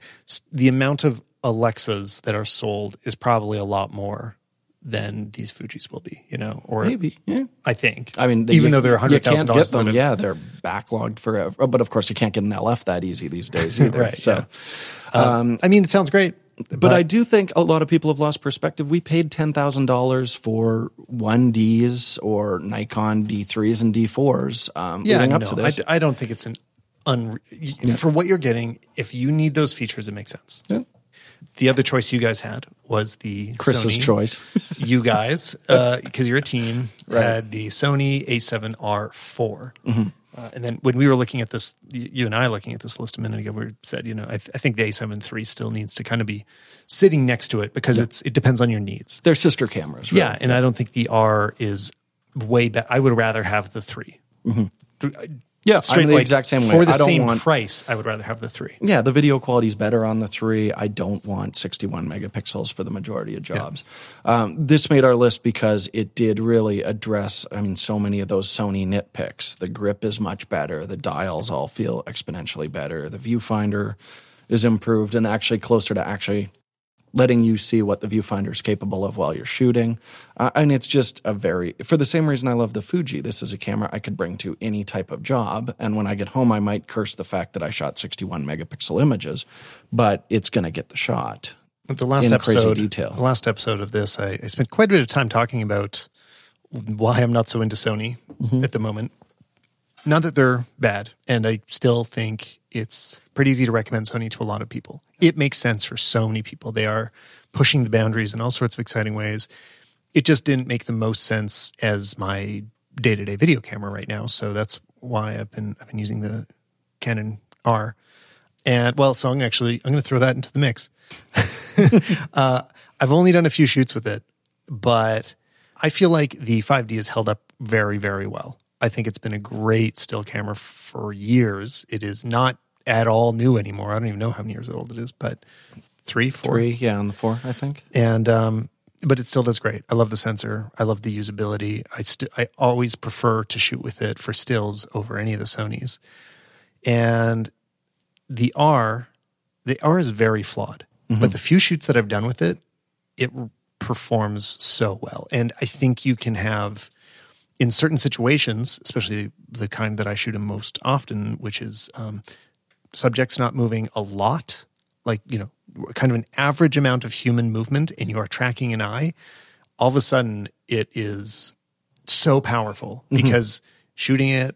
[SPEAKER 1] the amount of Alexas that are sold is probably a lot more than these Fuji's will be, you know, or
[SPEAKER 2] maybe, yeah.
[SPEAKER 1] I think.
[SPEAKER 2] I mean,
[SPEAKER 1] even you, though they're hundred thousand dollars,
[SPEAKER 2] them, yeah, they're backlogged forever. But of course, you can't get an LF that easy these days *laughs* either.
[SPEAKER 1] right.
[SPEAKER 2] So,
[SPEAKER 1] yeah. um, I mean, it sounds great,
[SPEAKER 2] but, but, I do think a lot of people have lost perspective. We paid ten thousand dollars for one Ds or Nikon D threes and D fours. Um,
[SPEAKER 1] yeah,
[SPEAKER 2] leading
[SPEAKER 1] up
[SPEAKER 2] no, to this.
[SPEAKER 1] I, I, don't think it's an un yeah. for what you're getting. If you need those features, it makes sense.
[SPEAKER 2] Yeah.
[SPEAKER 1] The other choice you guys had was the
[SPEAKER 2] Chris's
[SPEAKER 1] Sony.
[SPEAKER 2] choice. *laughs*
[SPEAKER 1] you guys, because uh, you're a team, *laughs* right. had the Sony A7R4. Mm-hmm. Uh, and then when we were looking at this, you and I looking at this list a minute ago, we said, you know, I, th- I think the A7 III still needs to kind of be sitting next to it because yeah. it's it depends on your needs.
[SPEAKER 2] They're sister cameras,
[SPEAKER 1] right? Yeah, and. I don't think the R is way better. I would rather have the 3 mm-hmm.
[SPEAKER 2] Yeah, straight I'm the like, exact same way.
[SPEAKER 1] For the same want, price, I would rather have the three.
[SPEAKER 2] Yeah, the video quality is better on the three. I don't want 61 megapixels for the majority of jobs. Yeah. Um, this made our list because it did really address, I mean, so many of those Sony nitpicks. The grip is much better. The dials all feel exponentially better. The viewfinder is improved and actually closer to actually letting you see what the viewfinder is capable of while you're shooting. Uh, and it's just a very, for the same reason I love the Fuji, this is a camera I could bring to any type of job. And when I get home, I might curse the fact that I shot 61 megapixel images, but it's going to get the shot.
[SPEAKER 1] The last episode, detail. the last episode of this, I, I, spent quite a bit of time talking about why I'm not so into Sony mm-hmm. at the moment. Not that they're bad, and I still think it's pretty easy to recommend Sony to a lot of people it makes sense for so many people. They are pushing the boundaries in all sorts of exciting ways. It just didn't make the most sense as my day to day video camera right now. So that's why I've been I've been using the Canon R. And well, so I'm actually I'm going to throw that into the mix. *laughs* uh, I've only done a few shoots with it, but I feel like the 5D has held up very very well. I think it's been a great still camera for years. It is not at all new anymore. I don't even know how many years old it is, but three, four,
[SPEAKER 2] three, yeah, on the four, I think.
[SPEAKER 1] And um, but it still does great. I love the sensor. I love the usability. I st- I always prefer to shoot with it for stills over any of the Sony's. And the R, the R is very flawed, mm-hmm. but the few shoots that I've done with it, it performs so well. And I think you can have in certain situations, especially the kind that I shoot in most often, which is um, subject's not moving a lot, like, you know, kind of an average amount of human movement, and you are tracking an eye, all of a sudden it is so powerful mm-hmm. because shooting at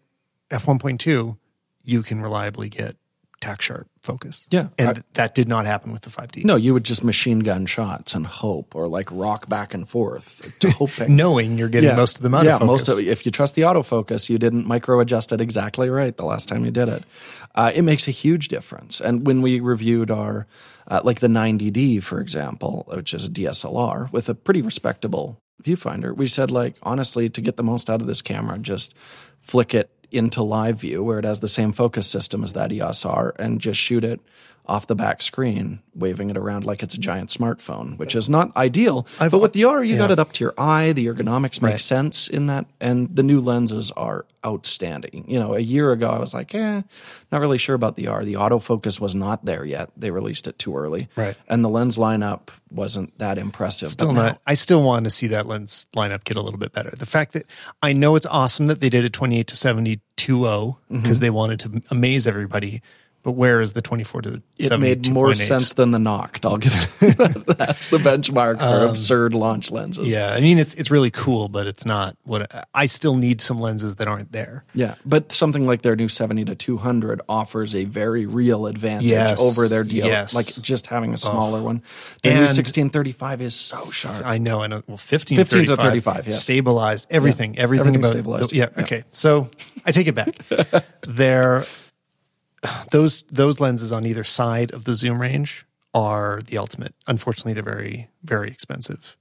[SPEAKER 1] f1.2, you can reliably get tack sharp focus.
[SPEAKER 2] Yeah.
[SPEAKER 1] And I, that did not happen with the 5D.
[SPEAKER 2] No, you would just machine gun shots and hope or like rock back and forth to *laughs* hoping.
[SPEAKER 1] Knowing you're getting yeah. most of the autofocus. Yeah, most of
[SPEAKER 2] if you trust the autofocus, you didn't micro adjust it exactly right the last time you did it. Uh, it makes a huge difference. And when we reviewed our, uh, like the 90D, for example, which is a DSLR with a pretty respectable viewfinder, we said like, honestly, to get the most out of this camera, just flick it into live view where it has the same focus system as that EOS R and just shoot it off the back screen, waving it around like it's a giant smartphone, which is not ideal.
[SPEAKER 1] I've-
[SPEAKER 2] but with the R, you
[SPEAKER 1] yeah.
[SPEAKER 2] got it up to your eye. The ergonomics make
[SPEAKER 1] Right.
[SPEAKER 2] sense in that, and the new lenses are outstanding. You know, a year ago, I was like, eh, not really sure about the R. The autofocus was not there yet. They released it too early.
[SPEAKER 1] Right.
[SPEAKER 2] And the lens lineup wasn't that impressive.
[SPEAKER 1] Still
[SPEAKER 2] but now-
[SPEAKER 1] not. I still want to see that lens lineup get a little bit better. The fact that I know it's awesome that they did a 28 to 70 2.0
[SPEAKER 2] Mm-hmm.
[SPEAKER 1] because they wanted to amaze everybody. But where is the 24 to
[SPEAKER 2] it
[SPEAKER 1] 70
[SPEAKER 2] made more
[SPEAKER 1] 2.8?
[SPEAKER 2] sense than the Noct. I'll give it. *laughs* That's the benchmark for absurd launch lenses.
[SPEAKER 1] Um, Yeah, I mean it's it's really cool, but it's not what I still need some lenses that aren't there.
[SPEAKER 2] Yeah, but something like their new 70 to 200 offers a very real advantage
[SPEAKER 1] Yes,
[SPEAKER 2] over their deal.
[SPEAKER 1] yes.
[SPEAKER 2] Like just having a smaller one. Their new
[SPEAKER 1] And-
[SPEAKER 2] 1635 is so sharp.
[SPEAKER 1] I know, and. Well, 15,
[SPEAKER 2] 15 to
[SPEAKER 1] 35,
[SPEAKER 2] 35, yeah.
[SPEAKER 1] stabilized everything, everything
[SPEAKER 2] Everything's
[SPEAKER 1] about
[SPEAKER 2] stabilized.
[SPEAKER 1] the- yeah,
[SPEAKER 2] Yeah.
[SPEAKER 1] Okay, so I take it back. *laughs* They're those those lenses on either side of the zoom range are the ultimate. Unfortunately, they're very very expensive.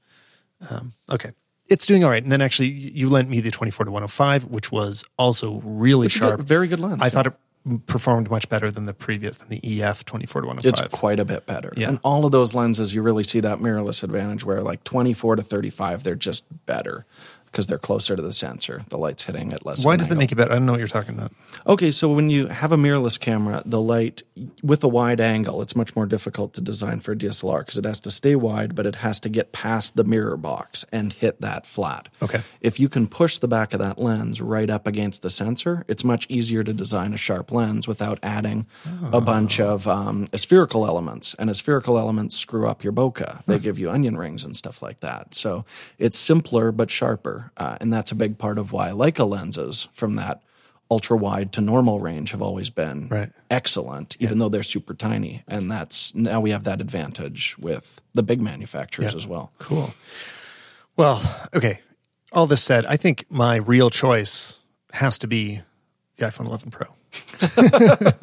[SPEAKER 1] Um, okay. It's doing all right. And then actually, you lent me the 24 to 105, which was also really
[SPEAKER 2] It's a good-
[SPEAKER 1] sharp.
[SPEAKER 2] very good lens.
[SPEAKER 1] I
[SPEAKER 2] yeah.
[SPEAKER 1] thought it performed much better than the previous, than the EF 24 to 105.
[SPEAKER 2] it's quite a bit better.
[SPEAKER 1] Yeah.
[SPEAKER 2] And all of those lenses, you really see that mirrorless advantage where like 24 to 35, they're just better because they're closer to the sensor. The light's hitting at less.
[SPEAKER 1] Why does that make it better? I don't know what you're talking about.
[SPEAKER 2] Okay, so when you have a mirrorless camera, the light with a wide angle, it's much more difficult to design for a DSLR because it has to stay wide, but it has to get past the mirror box and hit that flat.
[SPEAKER 1] Okay.
[SPEAKER 2] If you can push the back of that lens right up against the sensor, it's much easier to design a sharp lens without adding a bunch of um, spherical elements. And spherical elements screw up your bokeh. They give you onion rings and stuff like that. So it's simpler but sharper. Uh, and that's a big part of why Leica lenses from that ultra wide to normal range have always been
[SPEAKER 1] Right.
[SPEAKER 2] excellent, even though they're super tiny. And that's now we have that advantage with the big manufacturers as well.
[SPEAKER 1] Cool. Well, okay. All this said, I think my real choice has to be the iPhone 11 Pro. *laughs*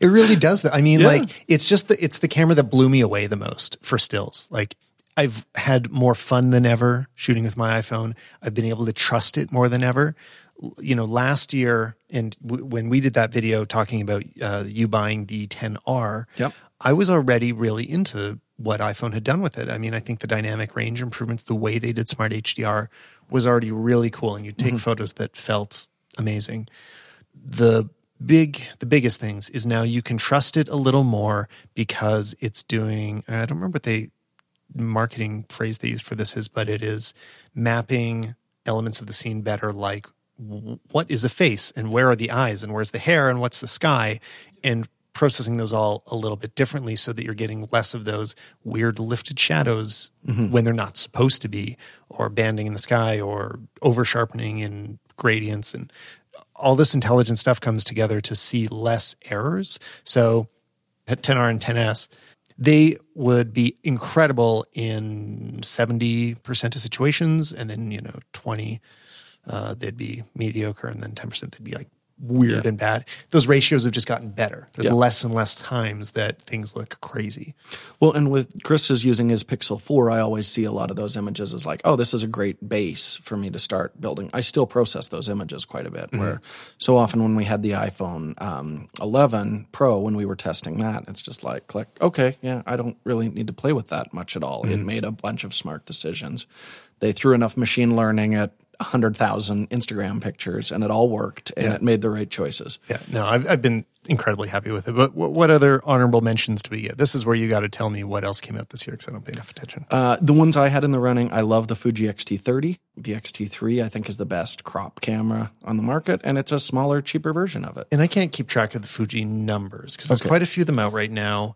[SPEAKER 1] it really does that. I mean,
[SPEAKER 2] Yeah.
[SPEAKER 1] like it's just the it's the camera that blew me away the most for stills. Like I've had more fun than ever shooting with my iPhone. I've been able to trust it more than ever. You know, last year and w- when we did that video talking about uh, you buying the 10R,
[SPEAKER 2] Yep.
[SPEAKER 1] I was already really into what iPhone had done with it. I mean, I think the dynamic range improvements, the way they did Smart HDR was already really cool, and you take photos that felt amazing. The big, the biggest things is now you can trust it a little more because it's doing. I don't remember what they marketing phrase they used for this is, but it is mapping elements of the scene better, like what is a face and where are the eyes and where's the hair and what's the sky, and processing those all a little bit differently so that you're getting less of those weird lifted shadows mm-hmm. when they're not supposed to be, or banding in the sky, or over sharpening in gradients and all this intelligent stuff comes together to see less errors. So at 10R and 10S, they would be incredible in 70% of situations. And then, you know, 20, uh, they'd be mediocre. And then 10%, they'd be like weird
[SPEAKER 2] Yeah.
[SPEAKER 1] and bad. Those ratios have just gotten better. There's
[SPEAKER 2] Yeah.
[SPEAKER 1] less and less times that things look crazy.
[SPEAKER 2] Well, and with Chris is using his Pixel 4, I always see a lot of those images as like, oh, this is a great base for me to start building. I still process those images quite a bit. Where so often when we had the iPhone um, 11 Pro, when we were testing that, it's just like, click, okay, yeah, I don't really need to play with that much at all. It made a bunch of smart decisions. They threw enough machine learning at 100,000 Instagram pictures and it all worked and
[SPEAKER 1] Yeah.
[SPEAKER 2] it made the right choices.
[SPEAKER 1] Yeah, no, I've, I've been incredibly happy with it. But what, what other honorable mentions do we get? This is where you got to tell me what else came out this year because I don't pay enough attention.
[SPEAKER 2] Uh, the ones I had in the running, I love the Fuji X-T30. The X-T3, I think, is the best crop camera on the market, and it's a smaller, cheaper version of it.
[SPEAKER 1] and I can't keep track of the Fuji numbers because there's
[SPEAKER 2] Okay.
[SPEAKER 1] quite a few of them out right now.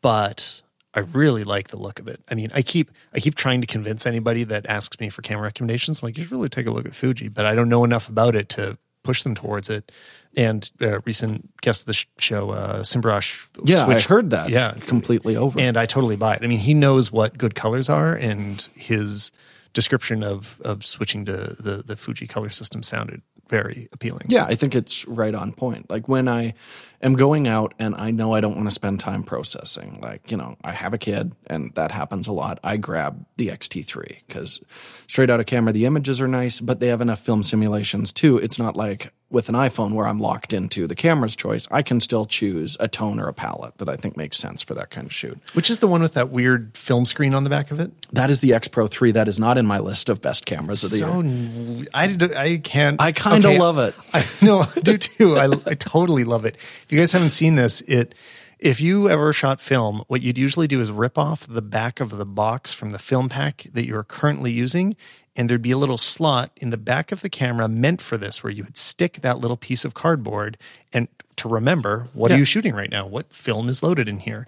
[SPEAKER 1] But I really like the look of it. I mean, I keep I keep trying to convince anybody that asks me for camera recommendations. I'm like, you should really take a look at Fuji, but I don't know enough about it to push them towards it. And uh, recent guest of the sh- show, uh, Simbrash,
[SPEAKER 2] Yeah,
[SPEAKER 1] switched-
[SPEAKER 2] I heard that.
[SPEAKER 1] Yeah,
[SPEAKER 2] completely over.
[SPEAKER 1] and I totally buy it. I mean, he knows what good colors are, and his description of of switching to the the Fuji color system sounded very appealing.
[SPEAKER 2] yeah, I think it's right on point. Like when I am going out and I know I don't want to spend time processing, like, you know, I have a kid and that happens a lot. I grab the XT3 because straight out of camera, the images are nice, but they have enough film simulations too. It's not like with an iPhone where I'm locked into the camera's choice, I can still choose a tone or a palette that I think makes sense for that kind of shoot.
[SPEAKER 1] Which is the one with that weird film screen on the back of it?
[SPEAKER 2] That is the X Pro 3. That is not in my list of best cameras of the
[SPEAKER 1] So
[SPEAKER 2] year.
[SPEAKER 1] I, I can't.
[SPEAKER 2] I kinda love it. *laughs*
[SPEAKER 1] I know I do too. I, I totally love it. If you guys haven't seen this, it if you ever shot film, what you'd usually do is rip off the back of the box from the film pack that you're currently using, and there'd be a little slot in the back of the camera meant for this, where you would stick that little piece of cardboard and to remember what
[SPEAKER 2] Yeah.
[SPEAKER 1] are you shooting right now? What film is loaded in here?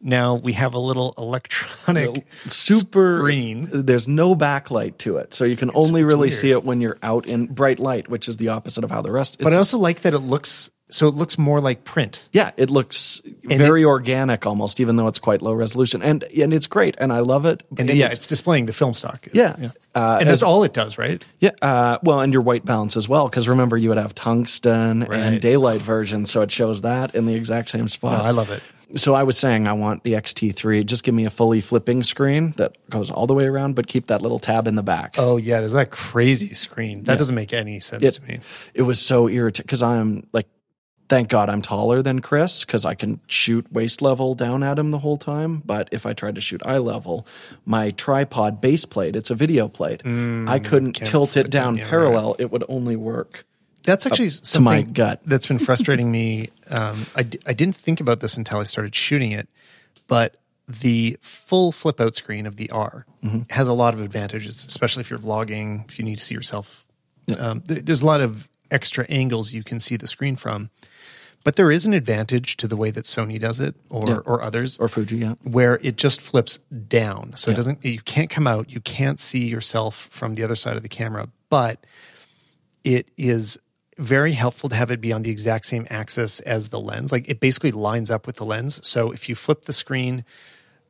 [SPEAKER 1] Now we have a little electronic
[SPEAKER 2] Super
[SPEAKER 1] screen.
[SPEAKER 2] There's no backlight to it, so you can only
[SPEAKER 1] it's
[SPEAKER 2] really
[SPEAKER 1] weird.
[SPEAKER 2] see it when you're out in bright light, which is the opposite of how the rest. It's,
[SPEAKER 1] But I also like that it looks so it looks more like print.
[SPEAKER 2] yeah, it looks very organic almost, even though it's quite low resolution, and and it's great, and I love it.
[SPEAKER 1] And, yeah, it's, displaying the film stock. It's-
[SPEAKER 2] Yeah. Uh,
[SPEAKER 1] and that's all it does, right?
[SPEAKER 2] Yeah, uh, well, and your white balance as well, because remember you would have tungsten and daylight version, so it shows that in the exact same spot.
[SPEAKER 1] Oh, I love it.
[SPEAKER 2] So I was saying I want the XT3. Just give me a fully flipping screen that goes all the way around, but keep that little tab in the back.
[SPEAKER 1] Oh yeah, there's that crazy screen. That doesn't make any sense
[SPEAKER 2] It-
[SPEAKER 1] to me.
[SPEAKER 2] It was so irritating because I'm like, thank God I'm taller than Chris because I can shoot waist level down at him the whole time. But if I tried to shoot eye level, my tripod base plate, it's a video plate, I couldn't tilt it down
[SPEAKER 1] yeah,
[SPEAKER 2] parallel. It would only work.
[SPEAKER 1] That's actually
[SPEAKER 2] my
[SPEAKER 1] something
[SPEAKER 2] gut. *laughs*
[SPEAKER 1] that's been *laughs* frustrating me. Um, I, d- I didn't think about this until I started shooting it, but the full flip out screen of the R
[SPEAKER 2] Mm-hmm.
[SPEAKER 1] has a lot of advantages, especially if you're vlogging, if you need to see yourself. Um, th- there's a lot of extra angles you can see the screen from. But there is an advantage to the way that Sony does it or,
[SPEAKER 2] Yeah.
[SPEAKER 1] or others.
[SPEAKER 2] Or Fuji, yeah.
[SPEAKER 1] where it just flips down. So it doesn't you can't come out, you can't see yourself from the other side of the camera, but it is very helpful to have it be on the exact same axis as the lens. Like it basically lines up with the lens. So if you flip the screen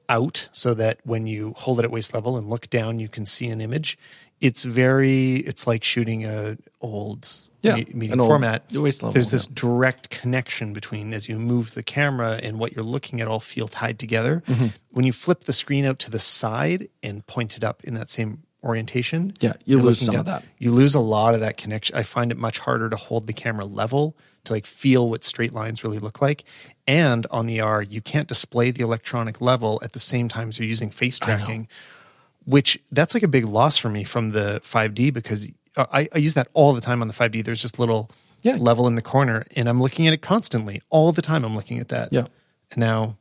[SPEAKER 1] out so that when you hold it at waist level and look down you can see an image, it's very it's like shooting a old
[SPEAKER 2] Yeah,
[SPEAKER 1] me- medium
[SPEAKER 2] old
[SPEAKER 1] format.
[SPEAKER 2] level,
[SPEAKER 1] There's this direct connection between as you move the camera and what you're looking at all feel tied together.
[SPEAKER 2] Mm-hmm.
[SPEAKER 1] When you flip the screen out to the side and point it up in that same orientation,
[SPEAKER 2] Yeah, you lose some of that.
[SPEAKER 1] You lose a lot of that connection. I find it much harder to hold the camera level to like feel what straight lines really look like. And on the R, you can't display the electronic level at the same time as you're using face tracking, which that's like a big loss for me from the 5D because I, I use that all the time on the 5D. There's just little
[SPEAKER 2] Yeah.
[SPEAKER 1] level in the corner and I'm looking at it constantly. All the time I'm looking at that.
[SPEAKER 2] Yeah.
[SPEAKER 1] And now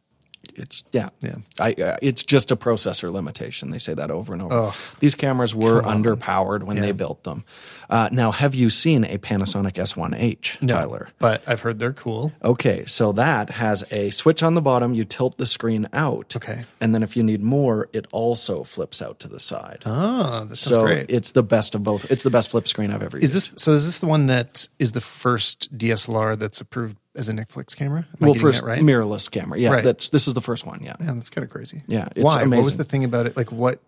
[SPEAKER 2] It's yeah,
[SPEAKER 1] Yeah.
[SPEAKER 2] I, uh, it's just a processor limitation. They say that over and over. These cameras were underpowered when they built them. Uh, now, have you seen a Panasonic S1H, Tyler?
[SPEAKER 1] but I've heard they're cool.
[SPEAKER 2] Okay, so that has a switch on the bottom. You tilt the screen out.
[SPEAKER 1] Okay.
[SPEAKER 2] and then if you need more, it also flips out to the side.
[SPEAKER 1] Oh, that sounds
[SPEAKER 2] so
[SPEAKER 1] great.
[SPEAKER 2] it's the best of both. It's the best flip screen I've ever
[SPEAKER 1] Is
[SPEAKER 2] used.
[SPEAKER 1] this so? Is this the one that is the first DSLR that's approved as a Netflix camera? Am
[SPEAKER 2] well, first
[SPEAKER 1] right?
[SPEAKER 2] mirrorless camera. Yeah,
[SPEAKER 1] Right.
[SPEAKER 2] that's this is the first one. Yeah,
[SPEAKER 1] Man, that's kind of crazy.
[SPEAKER 2] Yeah, it's
[SPEAKER 1] Why? What was the thing about it? Like, what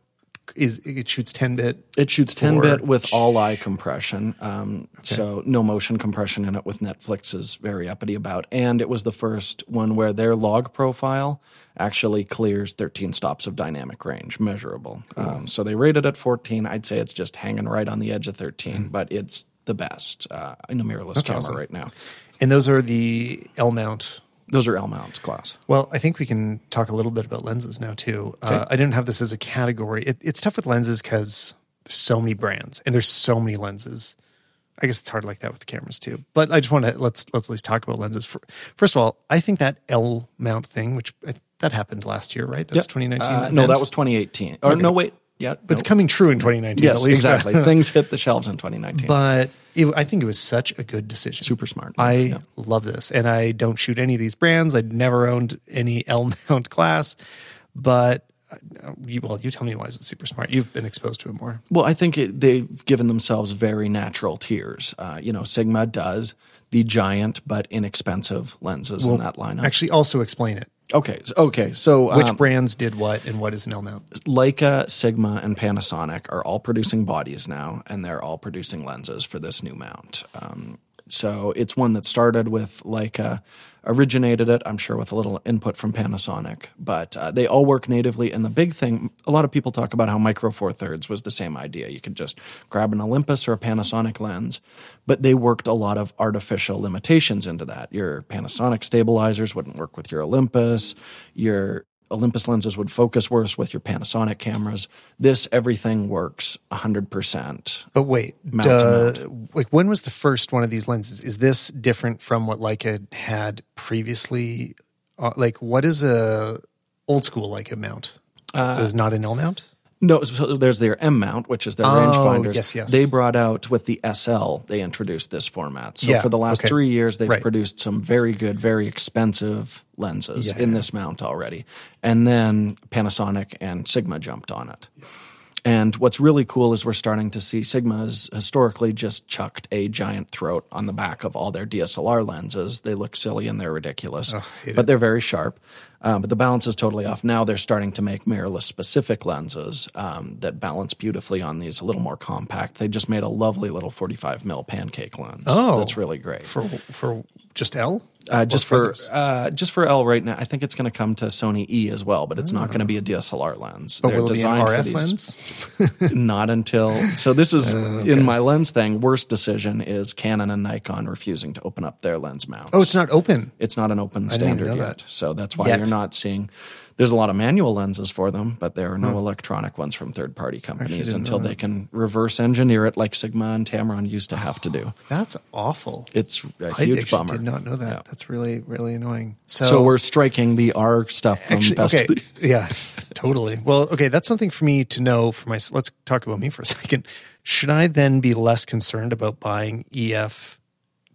[SPEAKER 1] is it shoots ten bit?
[SPEAKER 2] It shoots 10 bit with all eye compression. Um, So no motion compression in it, with Netflix is very uppity about. And it was the first one where their log profile actually clears 13 stops of dynamic range, measurable. Um, so they rated it at 14. I'd say it's just hanging right on the edge of 13, but it's the best uh, in a mirrorless camera
[SPEAKER 1] awesome.
[SPEAKER 2] right now.
[SPEAKER 1] And those are the L mount.
[SPEAKER 2] Those are L mount class.
[SPEAKER 1] Well, I think we can talk a little bit about lenses now too. Uh, I didn't have this as a category. It, it's tough with lenses because there's so many brands and there's so many lenses. I guess it's hard like that with cameras too. But I just want to let's let's at least talk about lenses. For, first of all, I think that L mount thing, which I, that happened last year, right? That's 2019.
[SPEAKER 2] Uh, no, that was 2018. Or no, wait. Yeah,
[SPEAKER 1] But it's coming true in 2019
[SPEAKER 2] yes,
[SPEAKER 1] at least.
[SPEAKER 2] exactly. *laughs* Things hit the shelves in 2019.
[SPEAKER 1] but it, I think it was such a good decision.
[SPEAKER 2] Super smart.
[SPEAKER 1] I
[SPEAKER 2] Yeah.
[SPEAKER 1] love this, and I don't shoot any of these brands. I'd never owned any *laughs* L mount glass, but uh, you, well, you tell me why is it super smart? You've been exposed to it more.
[SPEAKER 2] Well, I think it, they've given themselves very natural tiers. Uh, you know, Sigma does the giant but inexpensive lenses in that lineup.
[SPEAKER 1] Actually, also explain it.
[SPEAKER 2] Okay, so- okay. So
[SPEAKER 1] Which
[SPEAKER 2] um,
[SPEAKER 1] brands did what, and what is an L mount?
[SPEAKER 2] Leica, Sigma, and Panasonic are all producing bodies now, and they're all producing lenses for this new mount. Um, So it's one that started with Leica, originated it, I'm sure, with a little input from Panasonic. But uh, they all work natively. And the big thing, a lot of people talk about how Micro Four Thirds was the same idea. You could just grab an Olympus or a Panasonic lens, but they worked a lot of artificial limitations into that. Your Panasonic stabilizers wouldn't work with your Olympus. Your Olympus lenses would focus worse with your Panasonic cameras. This everything works 100%.
[SPEAKER 1] But wait,
[SPEAKER 2] Mount
[SPEAKER 1] duh, like when was the first one of these lenses? Is this different from what Leica had previously? Uh, like, what is a old school Leica mount?
[SPEAKER 2] Uh,
[SPEAKER 1] is not an L mount?
[SPEAKER 2] No, so there's their M mount, which is their
[SPEAKER 1] Oh,
[SPEAKER 2] rangefinders.
[SPEAKER 1] yes, yes.
[SPEAKER 2] They brought out with the SL, they introduced this format. So
[SPEAKER 1] Yeah,
[SPEAKER 2] for the last
[SPEAKER 1] okay.
[SPEAKER 2] three years, they've
[SPEAKER 1] Right.
[SPEAKER 2] produced some very good, very expensive lenses
[SPEAKER 1] Yeah,
[SPEAKER 2] in
[SPEAKER 1] yeah.
[SPEAKER 2] this mount already. And then Panasonic and Sigma jumped on it. And what's really cool is we're starting to see Sigma has historically just chucked a giant throat on the back of all their DSLR lenses. They look silly and they're ridiculous,
[SPEAKER 1] hate
[SPEAKER 2] but they're very sharp. Uh, but the balance is totally off. Now they're starting to make mirrorless specific lenses um, that balance beautifully on these a little more compact. They just made a lovely little 45 mil pancake lens.
[SPEAKER 1] Oh.
[SPEAKER 2] that's really great.
[SPEAKER 1] For for just L?
[SPEAKER 2] Uh, just
[SPEAKER 1] for
[SPEAKER 2] for uh, just for L right now, I think it's going to come to Sony E as well, but it's not going to be a DSLR lens.
[SPEAKER 1] But
[SPEAKER 2] They're
[SPEAKER 1] will it be an
[SPEAKER 2] designed for
[SPEAKER 1] RF
[SPEAKER 2] these-
[SPEAKER 1] lens? *laughs*
[SPEAKER 2] not until so this is
[SPEAKER 1] Uh, *laughs*
[SPEAKER 2] in my lens thing worst decision is canon and nikon refusing to open up their lens mounts
[SPEAKER 1] Oh, it's not open.
[SPEAKER 2] it's not an open standard yet
[SPEAKER 1] that.
[SPEAKER 2] so that's why
[SPEAKER 1] Yet.
[SPEAKER 2] you're not seeing there's a lot of manual lenses for them but there are
[SPEAKER 1] Hmm.
[SPEAKER 2] no electronic ones from third party companies until they can reverse engineer it like sigma and tamron used to have to do *sighs*
[SPEAKER 1] That's awful.
[SPEAKER 2] it's a
[SPEAKER 1] I
[SPEAKER 2] huge bummer
[SPEAKER 1] did not know that.
[SPEAKER 2] Yeah.
[SPEAKER 1] That's really really annoying. So,
[SPEAKER 2] so we're striking the r stuff from
[SPEAKER 1] actually
[SPEAKER 2] best
[SPEAKER 1] okay. *laughs* yeah, totally. Well, okay, that's something for me to know for my. Let's talk about me for a *laughs* second. Should I then be less concerned about buying EF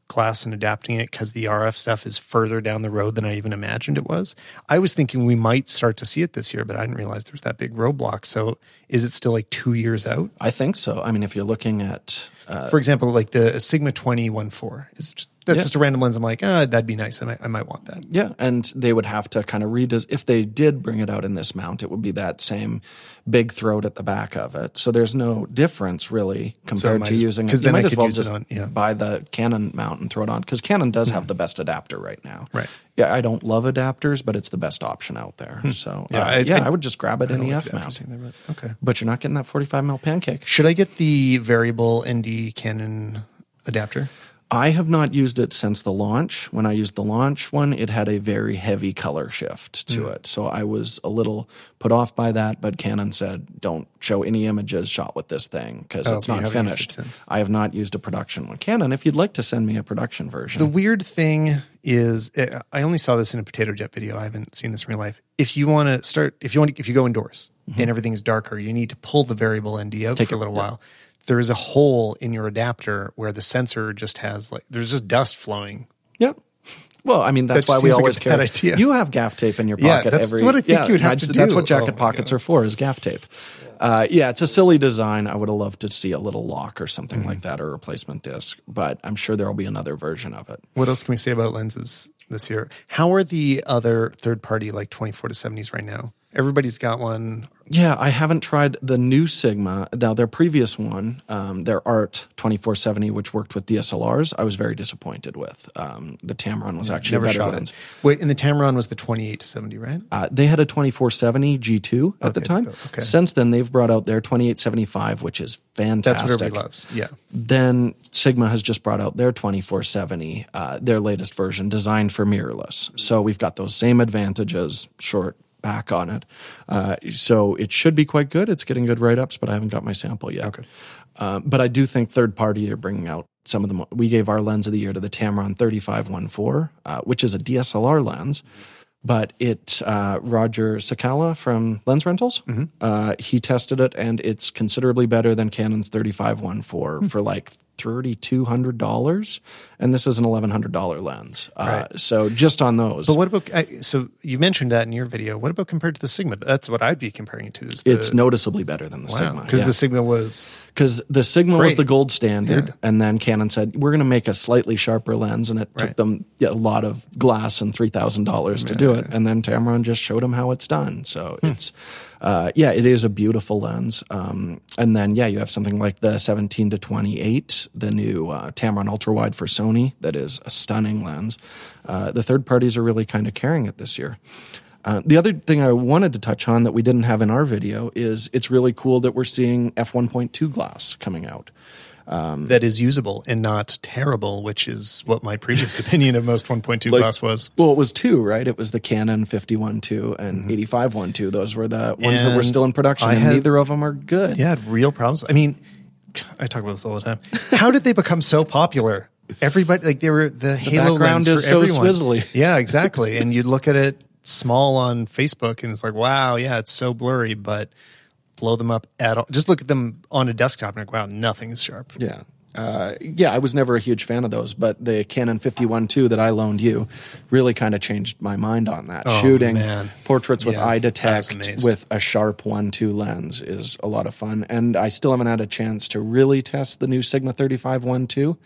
[SPEAKER 1] class and adapting it because the RF stuff is further down the road than I even imagined it was? I was thinking we might start to see it this year, but I didn't realize there was that big roadblock. So, is it still like two years out?
[SPEAKER 2] i think so i mean if you're looking at uh,
[SPEAKER 1] For example, like the Sigma 2014 is just, that's
[SPEAKER 2] Yeah.
[SPEAKER 1] just a random lens. I'm like, ah, that'd be nice. I might, I might want that.
[SPEAKER 2] Yeah, and they would have to kind of redes if they did bring it out in this mount, it would be that same big throat at the back of it. So there's no difference really compared
[SPEAKER 1] might
[SPEAKER 2] to
[SPEAKER 1] as-
[SPEAKER 2] using it. You
[SPEAKER 1] then I
[SPEAKER 2] might as
[SPEAKER 1] could
[SPEAKER 2] well
[SPEAKER 1] use it
[SPEAKER 2] just
[SPEAKER 1] on- yeah.
[SPEAKER 2] buy the Canon mount and throw it on because Canon does have the best adapter right now.
[SPEAKER 1] Right.
[SPEAKER 2] Yeah, I don't love adapters, but it's the best option out there. So
[SPEAKER 1] Yeah,
[SPEAKER 2] yeah,
[SPEAKER 1] I-
[SPEAKER 2] uh, yeah,
[SPEAKER 1] I-
[SPEAKER 2] I, would just grab it
[SPEAKER 1] I
[SPEAKER 2] in
[SPEAKER 1] like
[SPEAKER 2] EF mount.
[SPEAKER 1] but okay.
[SPEAKER 2] But you're not getting that 45 mil pancake.
[SPEAKER 1] Should I get the variable ND Canon adapter?
[SPEAKER 2] I have not used it since the launch. When I used the launch one, it had a very heavy color shift to
[SPEAKER 1] Hmm.
[SPEAKER 2] it. So I was a little put off by that, but Canon said, don't show any images shot with this thing because
[SPEAKER 1] Oh,
[SPEAKER 2] it's not
[SPEAKER 1] haven't it
[SPEAKER 2] finished. I have not used a production one. Canon, if you'd like to send me a production version.
[SPEAKER 1] The weird thing is, uh, I only saw this in a Potato Jet video. I haven't seen this in real life. If you want to start, if you want, if you go indoors and everything's darker, you need to pull the variable ND out for a little while. There is a hole in your adapter where the sensor just has like there's just dust flowing.
[SPEAKER 2] Yep. Well, I mean that's
[SPEAKER 1] That
[SPEAKER 2] why we
[SPEAKER 1] like
[SPEAKER 2] always
[SPEAKER 1] bad
[SPEAKER 2] carry.
[SPEAKER 1] idea.
[SPEAKER 2] You have gaff tape in your pocket.
[SPEAKER 1] Yeah, that's
[SPEAKER 2] every,
[SPEAKER 1] what I think
[SPEAKER 2] yeah,
[SPEAKER 1] you would have to
[SPEAKER 2] That's
[SPEAKER 1] do.
[SPEAKER 2] what jacket
[SPEAKER 1] Oh
[SPEAKER 2] pockets are for, is gaff tape. Uh, yeah, it's a silly design. I would have loved to see a little lock or something
[SPEAKER 1] Mm-hmm.
[SPEAKER 2] like that, or a replacement disc. But I'm sure there will be another version of it.
[SPEAKER 1] What else can we say about lenses this year? How are the other third party like 24 to 70s right now? Everybody's got one.
[SPEAKER 2] Yeah, I haven't tried the new Sigma. Now, their previous one, um, their Art 2470, which worked with DSLRs, I was very disappointed with. Um, the Tamron was actually
[SPEAKER 1] Never
[SPEAKER 2] better
[SPEAKER 1] shot it. Wait, and the Tamron was the 28 to 70, right?
[SPEAKER 2] Uh, they had a 2470 G2 at the time.
[SPEAKER 1] okay.
[SPEAKER 2] Since then, they've brought out their 2875, which is fantastic.
[SPEAKER 1] That's what everybody loves. Yeah.
[SPEAKER 2] Then Sigma has just brought out their 2470, uh, their latest version, designed for mirrorless. So we've got those same advantages, short back on it. Uh, so it should be quite good. It's getting good write ups, but I haven't got my sample yet.
[SPEAKER 1] Okay.
[SPEAKER 2] Um, but I do think third party are bringing out some of them. We gave our lens of the year to the Tamron 3514, uh, which is a DSLR lens. But it, uh, Roger Cicala from Lens Rentals, uh, he tested it and it's considerably better than Canon's 3514 for like $3,200. And this is an $1,100 lens. Uh, So just on those.
[SPEAKER 1] But what about, I- so you mentioned that in your video. What about compared to the Sigma? That's what I'd be comparing it to. Is the,
[SPEAKER 2] it's noticeably better than the Sigma.
[SPEAKER 1] Because
[SPEAKER 2] yeah.
[SPEAKER 1] the Sigma was,
[SPEAKER 2] because the Sigma was the gold standard,
[SPEAKER 1] Yeah.
[SPEAKER 2] and then Canon said we're going to make a slightly sharper lens, and it took them yeah, a lot of glass and three thousand dollars to do it. And then Tamron just showed them how it's done. So
[SPEAKER 1] Hmm.
[SPEAKER 2] it's uh, yeah, it is a beautiful lens. Um, and then, yeah, you have something like the 17 to 28, the new uh, Tamron ultra wide for Sony, that is a stunning lens. Uh, the third parties are really kind of carrying it this year. Uh, the other thing I wanted to touch on that we didn't have in our video is it's really cool that we're seeing f1.2 glass coming out.
[SPEAKER 1] Um, that is usable and not terrible, which is what my previous *laughs* opinion of most 1.2 like, glass was.
[SPEAKER 2] Well, it was two, right? It was the Canon 51.2 and mm-hmm. 85.1.2. Those were the ones and that were still in production, I and had, neither of them are good.
[SPEAKER 1] Yeah, real problems. I mean, I talk about this all the time. How did they become so popular? Everybody, like they were the, the Halo lens is for so everyone.
[SPEAKER 2] Swizzly. *laughs*
[SPEAKER 1] Yeah, exactly. and you'd look at it small on Facebook, and it's like, wow, yeah, it's so blurry, but blow them up at all. Just look at them on a desktop and like, wow, nothing is sharp.
[SPEAKER 2] Yeah. Uh, yeah, I was never a huge fan of those, but the Canon 51 II that I loaned you really kind of changed my mind on that.
[SPEAKER 1] Oh,
[SPEAKER 2] Shooting
[SPEAKER 1] man.
[SPEAKER 2] portraits with yeah, eye detect with a sharp 1 2 lens is a lot of fun. And I still haven't had a chance to really test the new Sigma 35 1 2,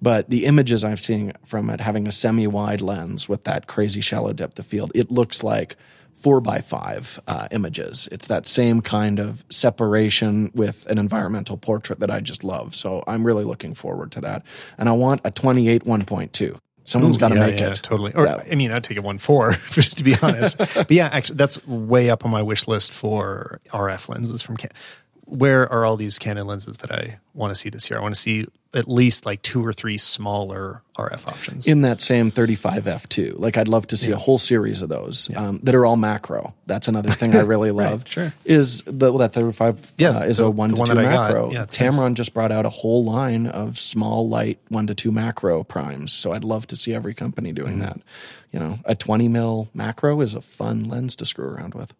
[SPEAKER 2] but the images I've seen from it having a semi wide lens with that crazy shallow depth of field, it looks like four by five uh, images. It's that same kind of separation with an environmental portrait that I just love. So I'm really looking forward to that. And I want a 28 1.2. Someone's got to
[SPEAKER 1] yeah,
[SPEAKER 2] make
[SPEAKER 1] yeah,
[SPEAKER 2] it.
[SPEAKER 1] Totally. Or, I mean, I'd take a one four *laughs* to be honest. *laughs* but yeah, actually, that's way up on my wish list for RF lenses from Canon where are all these Canon lenses that I want to see this year? I want to see at least like two or three smaller RF options
[SPEAKER 2] in that same 35 f2. Like I'd love to see yeah. a whole series of those yeah. um, that are all macro. That's another thing I really *laughs* love.
[SPEAKER 1] right, sure,
[SPEAKER 2] is the, well, that 35
[SPEAKER 1] yeah,
[SPEAKER 2] uh, is
[SPEAKER 1] the,
[SPEAKER 2] a one to two macro. Yeah, Tamron nice. just brought out a whole line of small, light one to two macro primes. So I'd love to see every company doing mm-hmm. that. You know, a 20 mil macro is a fun lens to screw around with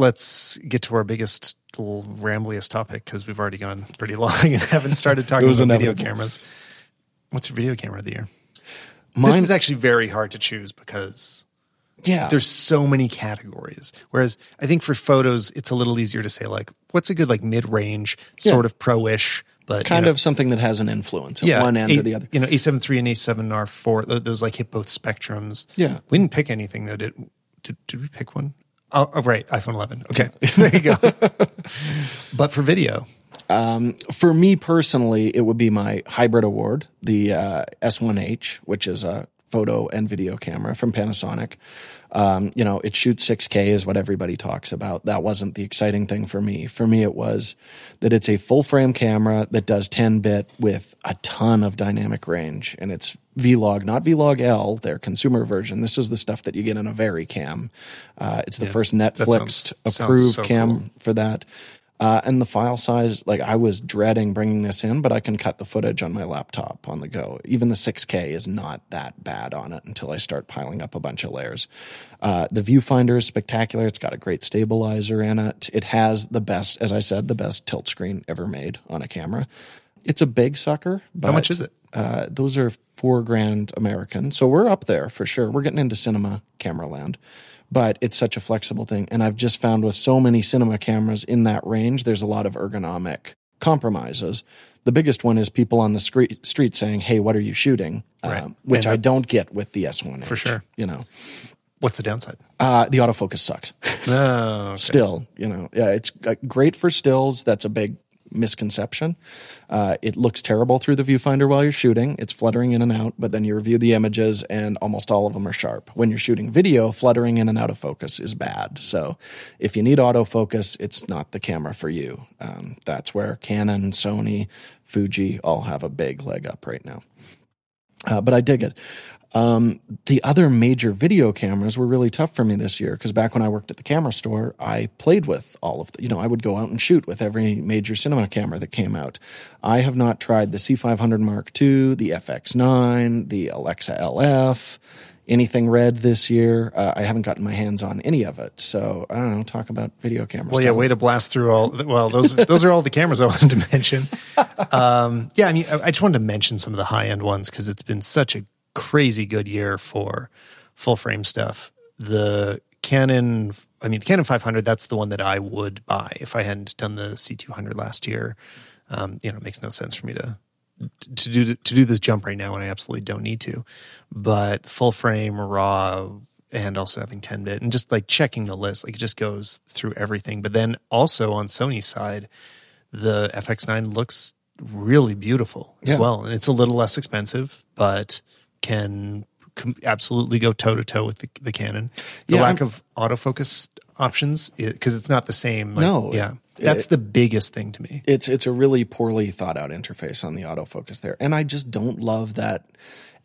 [SPEAKER 1] let's get to our biggest little rambliest topic because we've already gone pretty *laughs* long and haven't started talking about inevitable. video cameras. What's your video camera of the year? Mine, this is actually very hard to choose because
[SPEAKER 2] yeah,
[SPEAKER 1] there's so many categories. Whereas I think for photos, it's a little easier to say like, what's a good like mid range sort of pro-ish, but
[SPEAKER 2] kind
[SPEAKER 1] you know,
[SPEAKER 2] of something that has an influence at yeah, one end
[SPEAKER 1] a,
[SPEAKER 2] or the other.
[SPEAKER 1] You know, A7 III and A7 R4, those like hit both spectrums.
[SPEAKER 2] Yeah,
[SPEAKER 1] we didn't pick anything though. Did did, did we pick one? Oh, oh, right, iPhone 11. Okay, *laughs* there you go. *laughs* but for video,
[SPEAKER 2] um, for me personally, it would be my hybrid award, the uh, S1H, which is a photo and video camera from Panasonic. Um, you know, it shoots 6K is what everybody talks about. That wasn't the exciting thing for me. For me, it was that it's a full frame camera that does 10 bit with a ton of dynamic range, and it's Vlog, not Vlog L, their consumer version. This is the stuff that you get in a VariCam. Uh, it's the yeah, first Netflix sounds, approved so cam cool. for that. Uh, and the file size, like I was dreading bringing this in, but I can cut the footage on my laptop on the go. Even the 6K is not that bad on it until I start piling up a bunch of layers. Uh, the viewfinder is spectacular. It's got a great stabilizer in it. It has the best, as I said, the best tilt screen ever made on a camera. It's a big sucker. But,
[SPEAKER 1] How much is it?
[SPEAKER 2] Uh, those are four grand American. So we're up there for sure. We're getting into cinema camera land but it's such a flexible thing. And I've just found with so many cinema cameras in that range, there's a lot of ergonomic compromises. The biggest one is people on the street, street saying, "Hey, what are you shooting?" Right. Um, which I don't get with the S1
[SPEAKER 1] for sure.
[SPEAKER 2] You know,
[SPEAKER 1] what's the downside?
[SPEAKER 2] Uh, the autofocus sucks.
[SPEAKER 1] Oh, okay. *laughs*
[SPEAKER 2] Still, you know, yeah, it's uh, great for stills. That's a big misconception. Uh, it looks terrible through the viewfinder while you're shooting. It's fluttering in and out, but then you review the images and almost all of them are sharp. When you're shooting video, fluttering in and out of focus is bad. So if you need autofocus, it's not the camera for you. Um, that's where Canon, Sony, Fuji all have a big leg up right now. Uh, but I dig it. Um, the other major video cameras were really tough for me this year because back when I worked at the camera store, I played with all of the, you know, I would go out and shoot with every major cinema camera that came out. I have not tried the C500 Mark II, the FX9, the Alexa LF, anything red this year. Uh, I haven't gotten my hands on any of it. So I don't know. Talk about video cameras.
[SPEAKER 1] Well, yeah, way to blast through all. Well, those *laughs* those are all the cameras I wanted to mention. *laughs* Um, yeah, I mean, I, I just wanted to mention some of the high end ones because it's been such a crazy good year for full frame stuff. The Canon, I mean, the Canon 500, that's the one that I would buy if I hadn't done the C200 last year. Um, you know, it makes no sense for me to to do to do this jump right now when I absolutely don't need to. But full frame raw and also having 10 bit and just like checking the list, like it just goes through everything. But then also on Sony's side, the FX9 looks really beautiful as
[SPEAKER 2] Yeah.
[SPEAKER 1] well. And it's a little less expensive, but can com- absolutely go toe to toe with the, the Canon. The
[SPEAKER 2] Yeah,
[SPEAKER 1] lack
[SPEAKER 2] I'm-
[SPEAKER 1] of autofocus options, because it's not the same. like-
[SPEAKER 2] No,
[SPEAKER 1] Yeah. That's the biggest thing to me.
[SPEAKER 2] It's it's a really poorly thought out interface on the autofocus there, and I just don't love that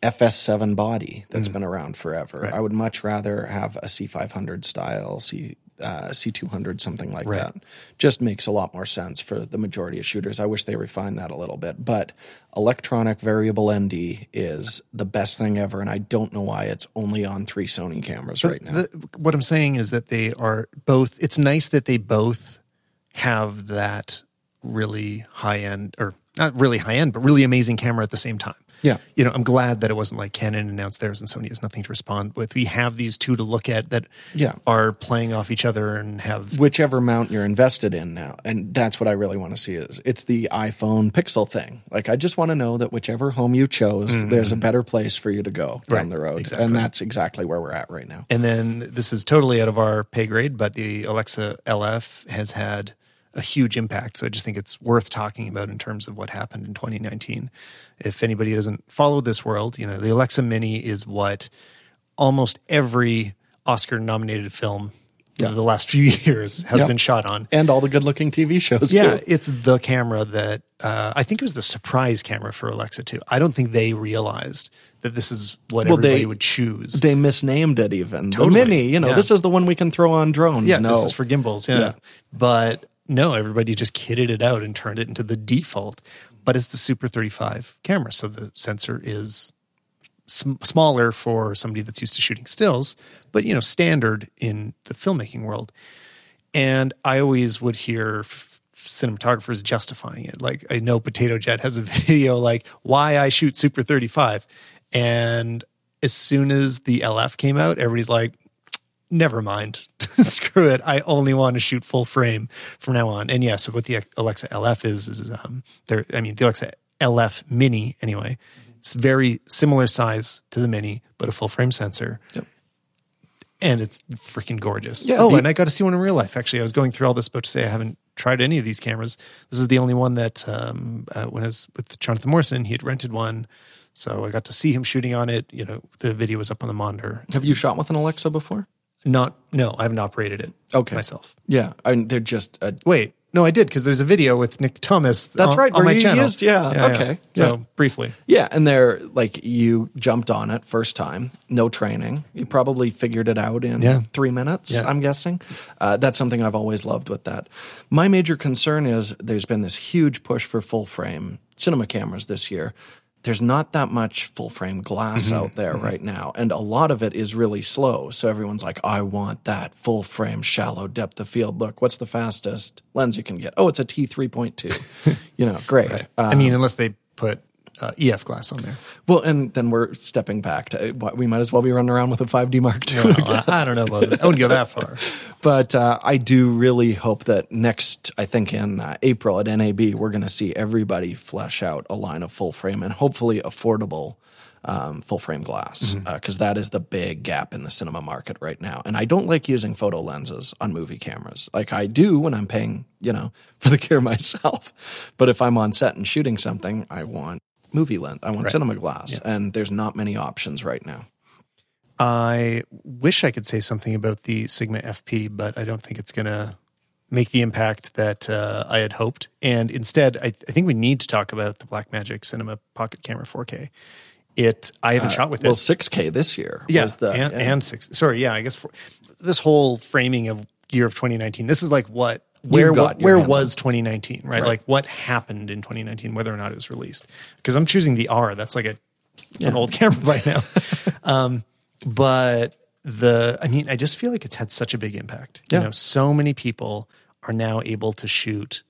[SPEAKER 2] FS7 body that's mm. been around forever. I would much rather have a C500 style C. Uh, C200, something like
[SPEAKER 1] Right.
[SPEAKER 2] that, just makes a lot more sense for the majority of shooters. I wish they refined that a little bit, but electronic variable ND is the best thing ever, and I don't know why it's only on three Sony cameras right now.
[SPEAKER 1] The, what I'm saying is that they are both. It's nice that they both have that really high end, or not really high end, but really amazing camera at the same time.
[SPEAKER 2] Yeah.
[SPEAKER 1] You know, I'm glad that it wasn't like Canon announced theirs and Sony has nothing to respond with. We have these two to look at that
[SPEAKER 2] Yeah.
[SPEAKER 1] are playing off each other and have
[SPEAKER 2] whichever mount you're invested in now and that's what i really want to see is it's the iphone pixel thing like i just want to know that whichever home you chose there's a better place for you to go down
[SPEAKER 1] Mm-hmm. Right,
[SPEAKER 2] the road
[SPEAKER 1] exactly.
[SPEAKER 2] and that's exactly where we're at right now
[SPEAKER 1] And then this is totally out of our pay grade, but the Alexa LF has had a huge impact. So I just think it's worth talking about in terms of what happened in 2019. If anybody doesn't follow this world, you know, the Alexa Mini is what almost every Oscar nominated film
[SPEAKER 2] Yeah.
[SPEAKER 1] of the last few *laughs* years has
[SPEAKER 2] Yep.
[SPEAKER 1] been shot on.
[SPEAKER 2] and all the good looking tv shows
[SPEAKER 1] Yeah,
[SPEAKER 2] too
[SPEAKER 1] it's the camera that uh, I think it was the surprise camera for Alexa too. I don't think they realized that this is what
[SPEAKER 2] Well, they-
[SPEAKER 1] everybody would choose.
[SPEAKER 2] they misnamed it even
[SPEAKER 1] Totally.
[SPEAKER 2] the mini you know
[SPEAKER 1] Yeah.
[SPEAKER 2] this is the one we can throw on drones
[SPEAKER 1] Yeah,
[SPEAKER 2] no
[SPEAKER 1] this is for gimbals. Yeah.
[SPEAKER 2] Yeah.
[SPEAKER 1] But no, everybody just kitted it out and turned it into the default. But it's the Super 35 camera. So the sensor is sm- smaller for somebody that's used to shooting stills, but you know, standard in the filmmaking world. And I always would hear f- cinematographers justifying it. Like I know Potato Jet has a *laughs* video like why I shoot Super 35. And as soon as the LF came out, everybody's like, never mind. *laughs* Screw it. I only want to shoot full frame from now on. And yeah, so what the Alexa LF is is um there I mean the Alexa LF mini anyway. It's very similar size to the mini, but a full frame sensor.
[SPEAKER 2] Yep.
[SPEAKER 1] And it's freaking gorgeous.
[SPEAKER 2] Yeah,
[SPEAKER 1] oh,
[SPEAKER 2] the-
[SPEAKER 1] and I got to see one in real life. Actually, I was going through all this but to say I haven't tried any of these cameras. This is the only one that um, uh, when I was with Jonathan Morrison, he had rented one. So I got to see him shooting on it. You know, the video was up on the monitor.
[SPEAKER 2] have you shot with an alexa before
[SPEAKER 1] Not no, I haven't operated it
[SPEAKER 2] Okay.
[SPEAKER 1] myself.
[SPEAKER 2] yeah I mean, they're just a
[SPEAKER 1] Wait, no, I did because there's a video with Nick Thomas.
[SPEAKER 2] That's
[SPEAKER 1] on,
[SPEAKER 2] right,
[SPEAKER 1] on my channel.
[SPEAKER 2] used- yeah, okay,
[SPEAKER 1] So
[SPEAKER 2] yeah.
[SPEAKER 1] briefly,
[SPEAKER 2] Yeah, and they're like you jumped on it first time, no training. You probably figured it out in
[SPEAKER 1] Yeah.
[SPEAKER 2] three minutes.
[SPEAKER 1] Yeah.
[SPEAKER 2] I'm guessing. Uh, that's something I've always loved with that. My major concern is there's been this huge push for full frame cinema cameras this year. There's not that much full frame glass
[SPEAKER 1] Mm-hmm.
[SPEAKER 2] out there right now, and a lot of it is really slow. So everyone's like, "I want that full frame, shallow depth of field look. What's the fastest lens you can get? Oh, it's a T three point two. *laughs* You know, great. Uh,
[SPEAKER 1] I mean, unless they put uh, EF glass on there.
[SPEAKER 2] well, and then we're stepping back to we might as well be running around with a 5D Mark II.
[SPEAKER 1] Well, I, I don't know about that. I wouldn't go that far. *laughs*
[SPEAKER 2] But uh, I do really hope that next, I think in uh, April at NAB, we're going to see everybody flesh out a line of full frame and hopefully affordable um, full frame glass because is the big gap in the cinema market right now. And I don't like using photo lenses on movie cameras. Like I do when I'm paying, you know, *laughs* for the gear myself. But if I'm on set and shooting something, I want movie lens. I want cinema glass, and there's not many options right now.
[SPEAKER 1] I wish I could say something about the Sigma FP, but I don't think it's going to make the impact that uh, I had hoped. And instead, I, I think we need to talk about the Blackmagic Cinema Pocket Camera 4K. It I haven't shot with
[SPEAKER 2] Well,
[SPEAKER 1] it.
[SPEAKER 2] 6K this year.
[SPEAKER 1] yeah,
[SPEAKER 2] was the,
[SPEAKER 1] and,
[SPEAKER 2] yeah.
[SPEAKER 1] and six. Sorry, yeah, I guess for, this whole framing of year of 2019. This is like what where where was 2019, right?
[SPEAKER 2] Right.
[SPEAKER 1] Like what happened in 2019, whether or not it was released. Because I'm choosing the R. That's like a it's an old *laughs* camera by now. *laughs* um, but the I mean, I just feel like it's had such a big impact.
[SPEAKER 2] Yeah.
[SPEAKER 1] You know, so many people are now able to shoot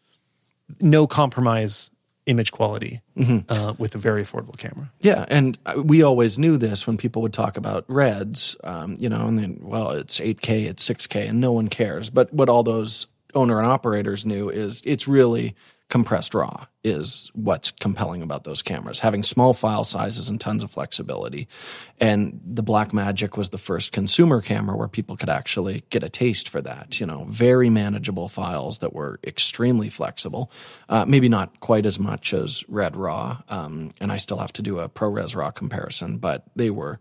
[SPEAKER 1] no compromise image quality
[SPEAKER 2] Mm-hmm.
[SPEAKER 1] uh, with a very affordable camera.
[SPEAKER 2] Yeah, and uh, we always knew this when people would talk about reds, um, you know, and then well, it's 8K, it's 6K, and no one cares. But what all those owner and operators knew is it's really compressed raw is what's compelling about those cameras having small file sizes and tons of flexibility. And the blackmagic was the first consumer camera where people could actually get a taste for that you know very manageable files that were extremely flexible uh, maybe not quite as much as red raw um, and i still have to do a ProRes raw comparison but they were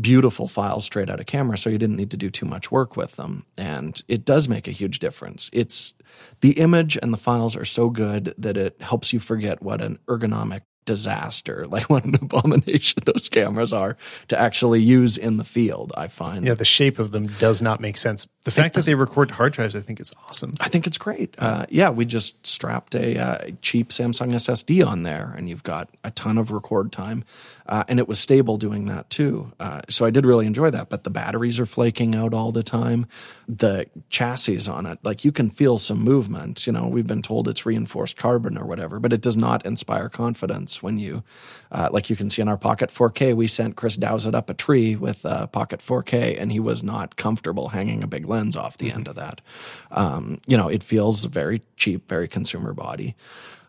[SPEAKER 2] beautiful files straight out of camera, so you didn't need to do too much work with them. And it does make a huge difference. It's the image and the files are so good that it helps you forget what an ergonomic disaster, *laughs* like what an abomination those cameras are to actually use in the field, I find.
[SPEAKER 1] Yeah, the shape of them does not make sense. The fact that they record hard drives, I think, is awesome.
[SPEAKER 2] I think it's great. Uh, yeah, we just strapped a uh, cheap Samsung SSD on there, and you've got a ton of record time. Uh, and it was stable doing that too. Uh, so I did really enjoy that. But the batteries are flaking out all the time. The chassis on it, like you can feel some movement. You know, we've been told it's reinforced carbon or whatever, but it does not inspire confidence when you, uh, like you can see in our Pocket 4K, we sent Chris Dowsett up a tree with a Pocket 4K, and he was not comfortable hanging a big lens off the end of that. Um, you know, it feels very cheap, very consumer body.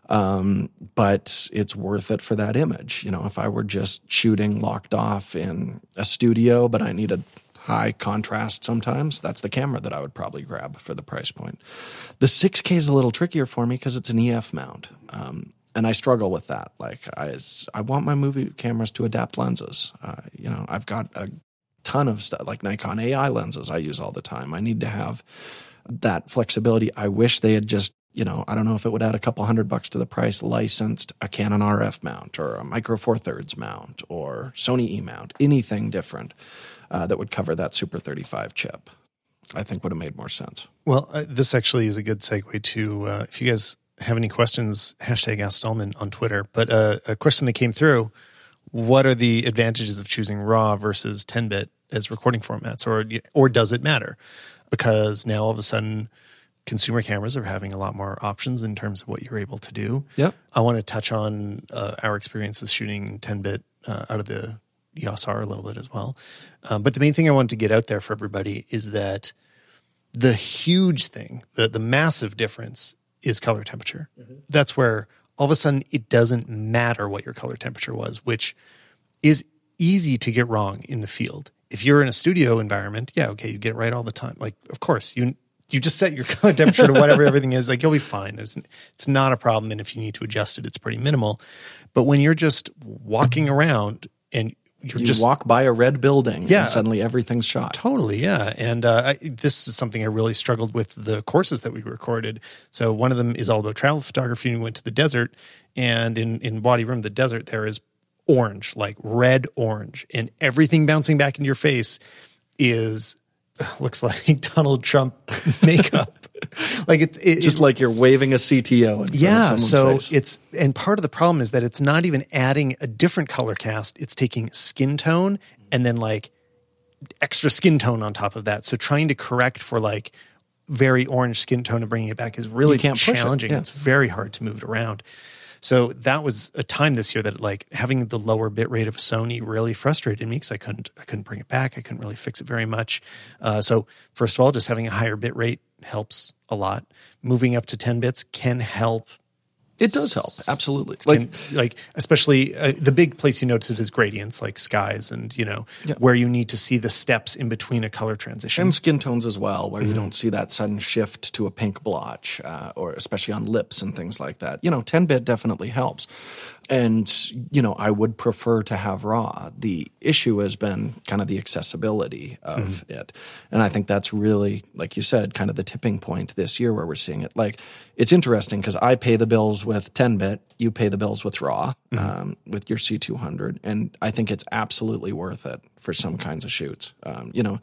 [SPEAKER 2] Um, but it's worth it for that image. You know, if I were just shooting locked off in a studio, but I needed high contrast sometimes, that's the camera that I would probably grab for the price point. The 6K is a little trickier for me because it's an EF mount. Um, and I struggle with that. Like I, I want my movie cameras to adapt lenses. Uh, you know, I've got a ton of stuff like Nikon AI lenses I use all the time. I need to have that flexibility. I wish they had just you know, I don't know if it would add a couple hundred bucks to the price, licensed a Canon RF mount or a Micro Four Thirds mount or Sony E mount, anything different uh, that would cover that Super 35 chip. I think would have made more sense.
[SPEAKER 1] Well, uh, this actually is a good segue to uh, if you guys have any questions, hashtag Ask Stallman on Twitter. But uh, a question that came through: What are the advantages of choosing RAW versus 10-bit as recording formats, or or does it matter? Because now all of a sudden consumer cameras are having a lot more options in terms of what you're able to do.
[SPEAKER 2] Yep.
[SPEAKER 1] I want to touch on uh, our experiences shooting 10 bit uh, out of the EOS a little bit as well. Um, but the main thing I wanted to get out there for everybody is that the huge thing, the, the massive difference is color temperature. Mm-hmm. That's where all of a sudden it doesn't matter what your color temperature was, which is easy to get wrong in the field. If you're in a studio environment, yeah, okay, you get it right all the time. Like, of course, you you just set your *laughs* color temperature to whatever everything is, like you'll be fine. It's, it's not a problem. And if you need to adjust it, it's pretty minimal. But when you're just walking around and
[SPEAKER 2] you
[SPEAKER 1] just
[SPEAKER 2] walk by a red building yeah, and suddenly everything's shot.
[SPEAKER 1] Totally, yeah. And uh, I, this is something I really struggled with the courses that we recorded. So one of them is all about travel photography. And we went to the desert, and in in Wadi Rum, the desert, there is orange, like red orange, and everything bouncing back in your face is looks *laughs* like Donald Trump makeup. *laughs* like it, it
[SPEAKER 2] just
[SPEAKER 1] it,
[SPEAKER 2] like you're waving a CTO.
[SPEAKER 1] yeah. So
[SPEAKER 2] face.
[SPEAKER 1] it's and part of the problem is that it's not even adding a different color cast. It's taking skin tone and then like extra skin tone on top of that. So trying to correct for like very orange skin tone and bringing it back is really challenging. It. Yeah. It's very hard to move it around. So that was a time this year that like having the lower bit rate of Sony really frustrated me because I couldn't I couldn't bring it back. I couldn't really fix it very much. Uh, so first of all, just having a higher bit rate helps a lot. Moving up to 10 bits can help
[SPEAKER 2] it does help, absolutely.
[SPEAKER 1] Like, Can, like especially uh, the big place you notice it is gradients, like skies, and you know yeah. where you need to see the steps in between a color transition,
[SPEAKER 2] and skin tones as well, where mm-hmm. you don't see that sudden shift to a pink blotch, uh, or especially on lips and things like that. You know, ten bit definitely helps and you know i would prefer to have raw. The issue has been kind of the accessibility of mm-hmm. it. And i think that's really like you said kind of the tipping point this year where we're seeing it. Like it's interesting because i pay the bills with 10 bit you pay the bills with raw mm-hmm. um, with your c200 and i think it's absolutely worth it for some kinds of shoots um, you know.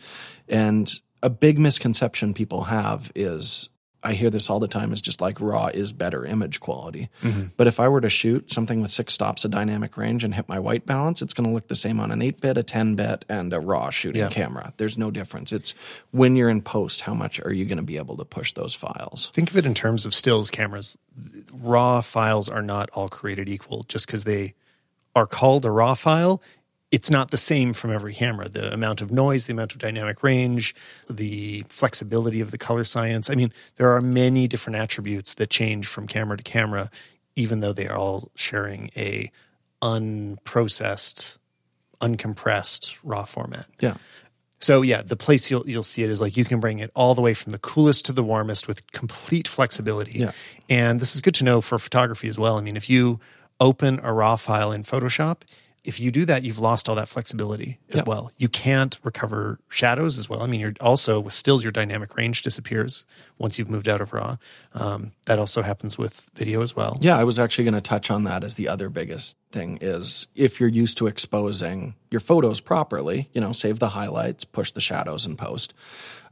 [SPEAKER 2] And a big misconception people have is I hear this all the time is just like raw is better image quality. Mm-hmm. But if I were to shoot something with six stops of dynamic range and hit my white balance, it's going to look the same on an 8 bit, a 10 bit, and a raw shooting yeah. camera. There's no difference. It's when you're in post, how much are you going to be able to push those files?
[SPEAKER 1] Think of it in terms of stills cameras. Raw files are not all created equal just because they are called a raw file it's not the same from every camera. The amount of noise, the amount of dynamic range, the flexibility of the color science. I mean, there are many different attributes that change from camera to camera, even though they are all sharing a unprocessed, uncompressed raw format.
[SPEAKER 2] Yeah.
[SPEAKER 1] So yeah, the place you'll you'll see it is like you can bring it all the way from the coolest to the warmest with complete flexibility.
[SPEAKER 2] Yeah.
[SPEAKER 1] And this is good to know for photography as well. I mean, if you open a raw file in Photoshop, if you do that, you've lost all that flexibility as
[SPEAKER 2] Yeah.
[SPEAKER 1] well. You can't recover shadows as well. I mean, you're also with stills, your dynamic range disappears once you've moved out of raw. Um, that also happens with video as well.
[SPEAKER 2] Yeah, I was actually going to touch on that as the other biggest thing is if you're used to exposing your photos properly, you know, save the highlights, push the shadows in post,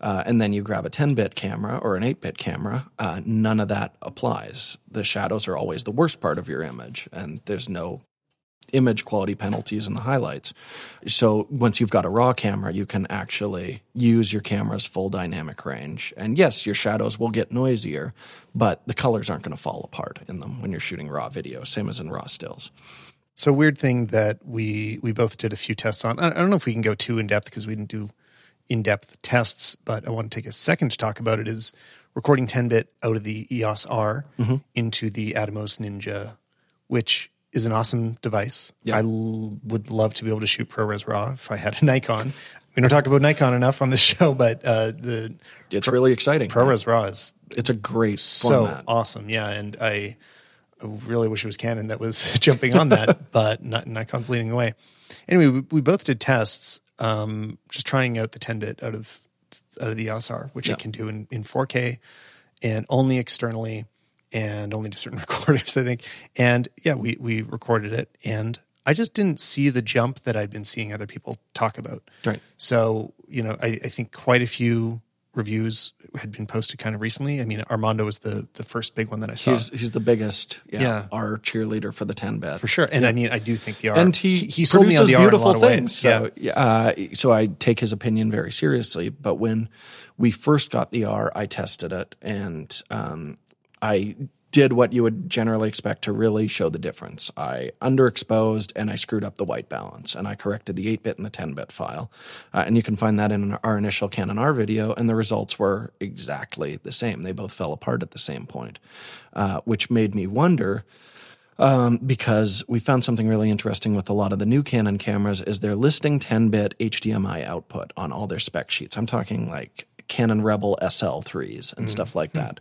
[SPEAKER 2] uh, and then you grab a 10 bit camera or an 8 bit camera, uh, none of that applies. The shadows are always the worst part of your image, and there's no image quality penalties in the highlights. So once you've got a raw camera, you can actually use your camera's full dynamic range. And yes, your shadows will get noisier, but the colors aren't going to fall apart in them when you're shooting raw video, same as in raw stills.
[SPEAKER 1] So weird thing that we we both did a few tests on. I I don't know if we can go too in depth because we didn't do in depth tests, but I want to take a second to talk about it. Is recording 10 bit out of the EOS R mm-hmm. into the Atomos Ninja, which is an awesome device.
[SPEAKER 2] Yeah.
[SPEAKER 1] I l- would love to be able to shoot ProRes RAW if I had a Nikon. We don't talk about Nikon enough on this *laughs* show, but uh, the
[SPEAKER 2] It's really exciting.
[SPEAKER 1] ProRes RAW is
[SPEAKER 2] It's a great
[SPEAKER 1] so
[SPEAKER 2] format.
[SPEAKER 1] awesome. Yeah, and I I really wish it was Canon that was *laughs* jumping on that, *laughs* but Nikon's leading the way. Anyway, we, we both did tests, um, just trying out the 10 bit out of out of the EOS R, which
[SPEAKER 2] Yeah.
[SPEAKER 1] it can do in, in 4K and only externally and only to certain *laughs* recorders, I think. And yeah, we we recorded it, and I just didn't see the jump that I'd been seeing other people talk about.
[SPEAKER 2] Right.
[SPEAKER 1] So, you know, I, I think quite a few reviews had been posted kind of recently. I mean, Armando was the the first big one that I saw
[SPEAKER 2] He's he's the biggest, yeah,
[SPEAKER 1] Yeah.
[SPEAKER 2] our cheerleader for the 10 bit.
[SPEAKER 1] for sure. And I mean, I do think the R
[SPEAKER 2] and he,
[SPEAKER 1] he, sold me on
[SPEAKER 2] produces
[SPEAKER 1] the R
[SPEAKER 2] beautiful
[SPEAKER 1] of
[SPEAKER 2] things. So, uh, so I take his opinion very seriously. But when we first got the R, I tested it, and um, I did what you would generally expect to really show the difference. I underexposed and I screwed up the white balance, and I corrected the 8-bit and the 10-bit file. Uh, and you can find that in our initial Canon R video, and the results were exactly the same. They both fell apart at the same point, uh, which made me wonder because we found something really interesting with a lot of the new Canon cameras is they're listing 10-bit HDMI output on all their spec sheets. I'm talking like Canon Rebel SL3s and hmm. stuff like hmm. that.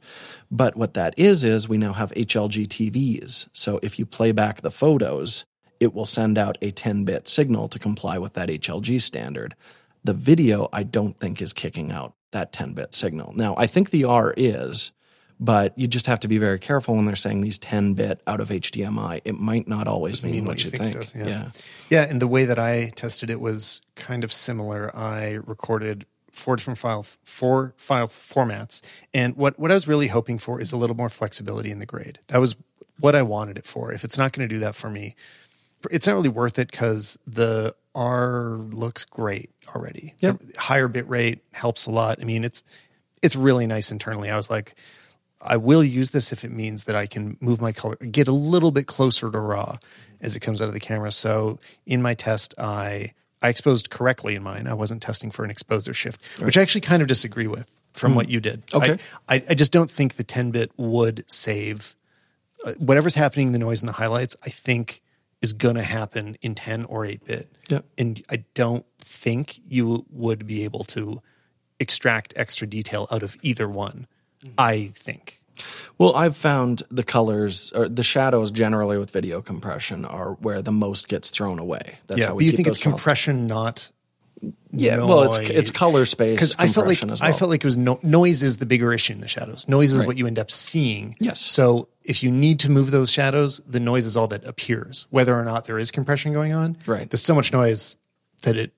[SPEAKER 2] But what that is is we now have HLG TVs. So if you play back the photos, it will send out a 10-bit signal to comply with that HLG standard. The video I don't think is kicking out that 10-bit signal. Now, I think the R is but you just have to be very careful when they're saying these 10 bit out of HDMI. It might not always mean, what you think.
[SPEAKER 1] it does,
[SPEAKER 2] yeah.
[SPEAKER 1] yeah. Yeah, and the way that I tested it was kind of similar. I recorded four different file four file formats, and what what I was really hoping for is a little more flexibility in the grade. That was what I wanted it for. If it's not going to do that for me, it's not really worth it because the R looks great already.
[SPEAKER 2] Yep.
[SPEAKER 1] The higher bit rate helps a lot. I mean, it's it's really nice internally. I was like, I will use this if it means that I can move my color, get a little bit closer to raw as it comes out of the camera. So in my test, I I exposed correctly in mine. I wasn't testing for an exposure shift, which I actually kind of disagree with from what you did.
[SPEAKER 2] Okay.
[SPEAKER 1] I, I, I just don't think the 10 bit would save uh, whatever's happening in the noise and the highlights. I think is going to happen in 10 or 8 bit.
[SPEAKER 2] Yep.
[SPEAKER 1] And I don't think you would be able to extract extra detail out of either one. I think.
[SPEAKER 2] Well, I've found the colors or the shadows generally with video compression are where the most gets thrown away. That's
[SPEAKER 1] yeah,
[SPEAKER 2] how
[SPEAKER 1] but you think it's
[SPEAKER 2] files.
[SPEAKER 1] compression, not
[SPEAKER 2] Yeah, well, it's it's color space
[SPEAKER 1] because I felt like
[SPEAKER 2] as
[SPEAKER 1] I felt like it was no, noise is the bigger issue in the shadows. Noise is
[SPEAKER 2] Right.
[SPEAKER 1] what you end up seeing.
[SPEAKER 2] Yes.
[SPEAKER 1] So if you need to move those shadows, the noise is all that appears, whether or not there is compression going on.
[SPEAKER 2] Right.
[SPEAKER 1] There's so much noise that it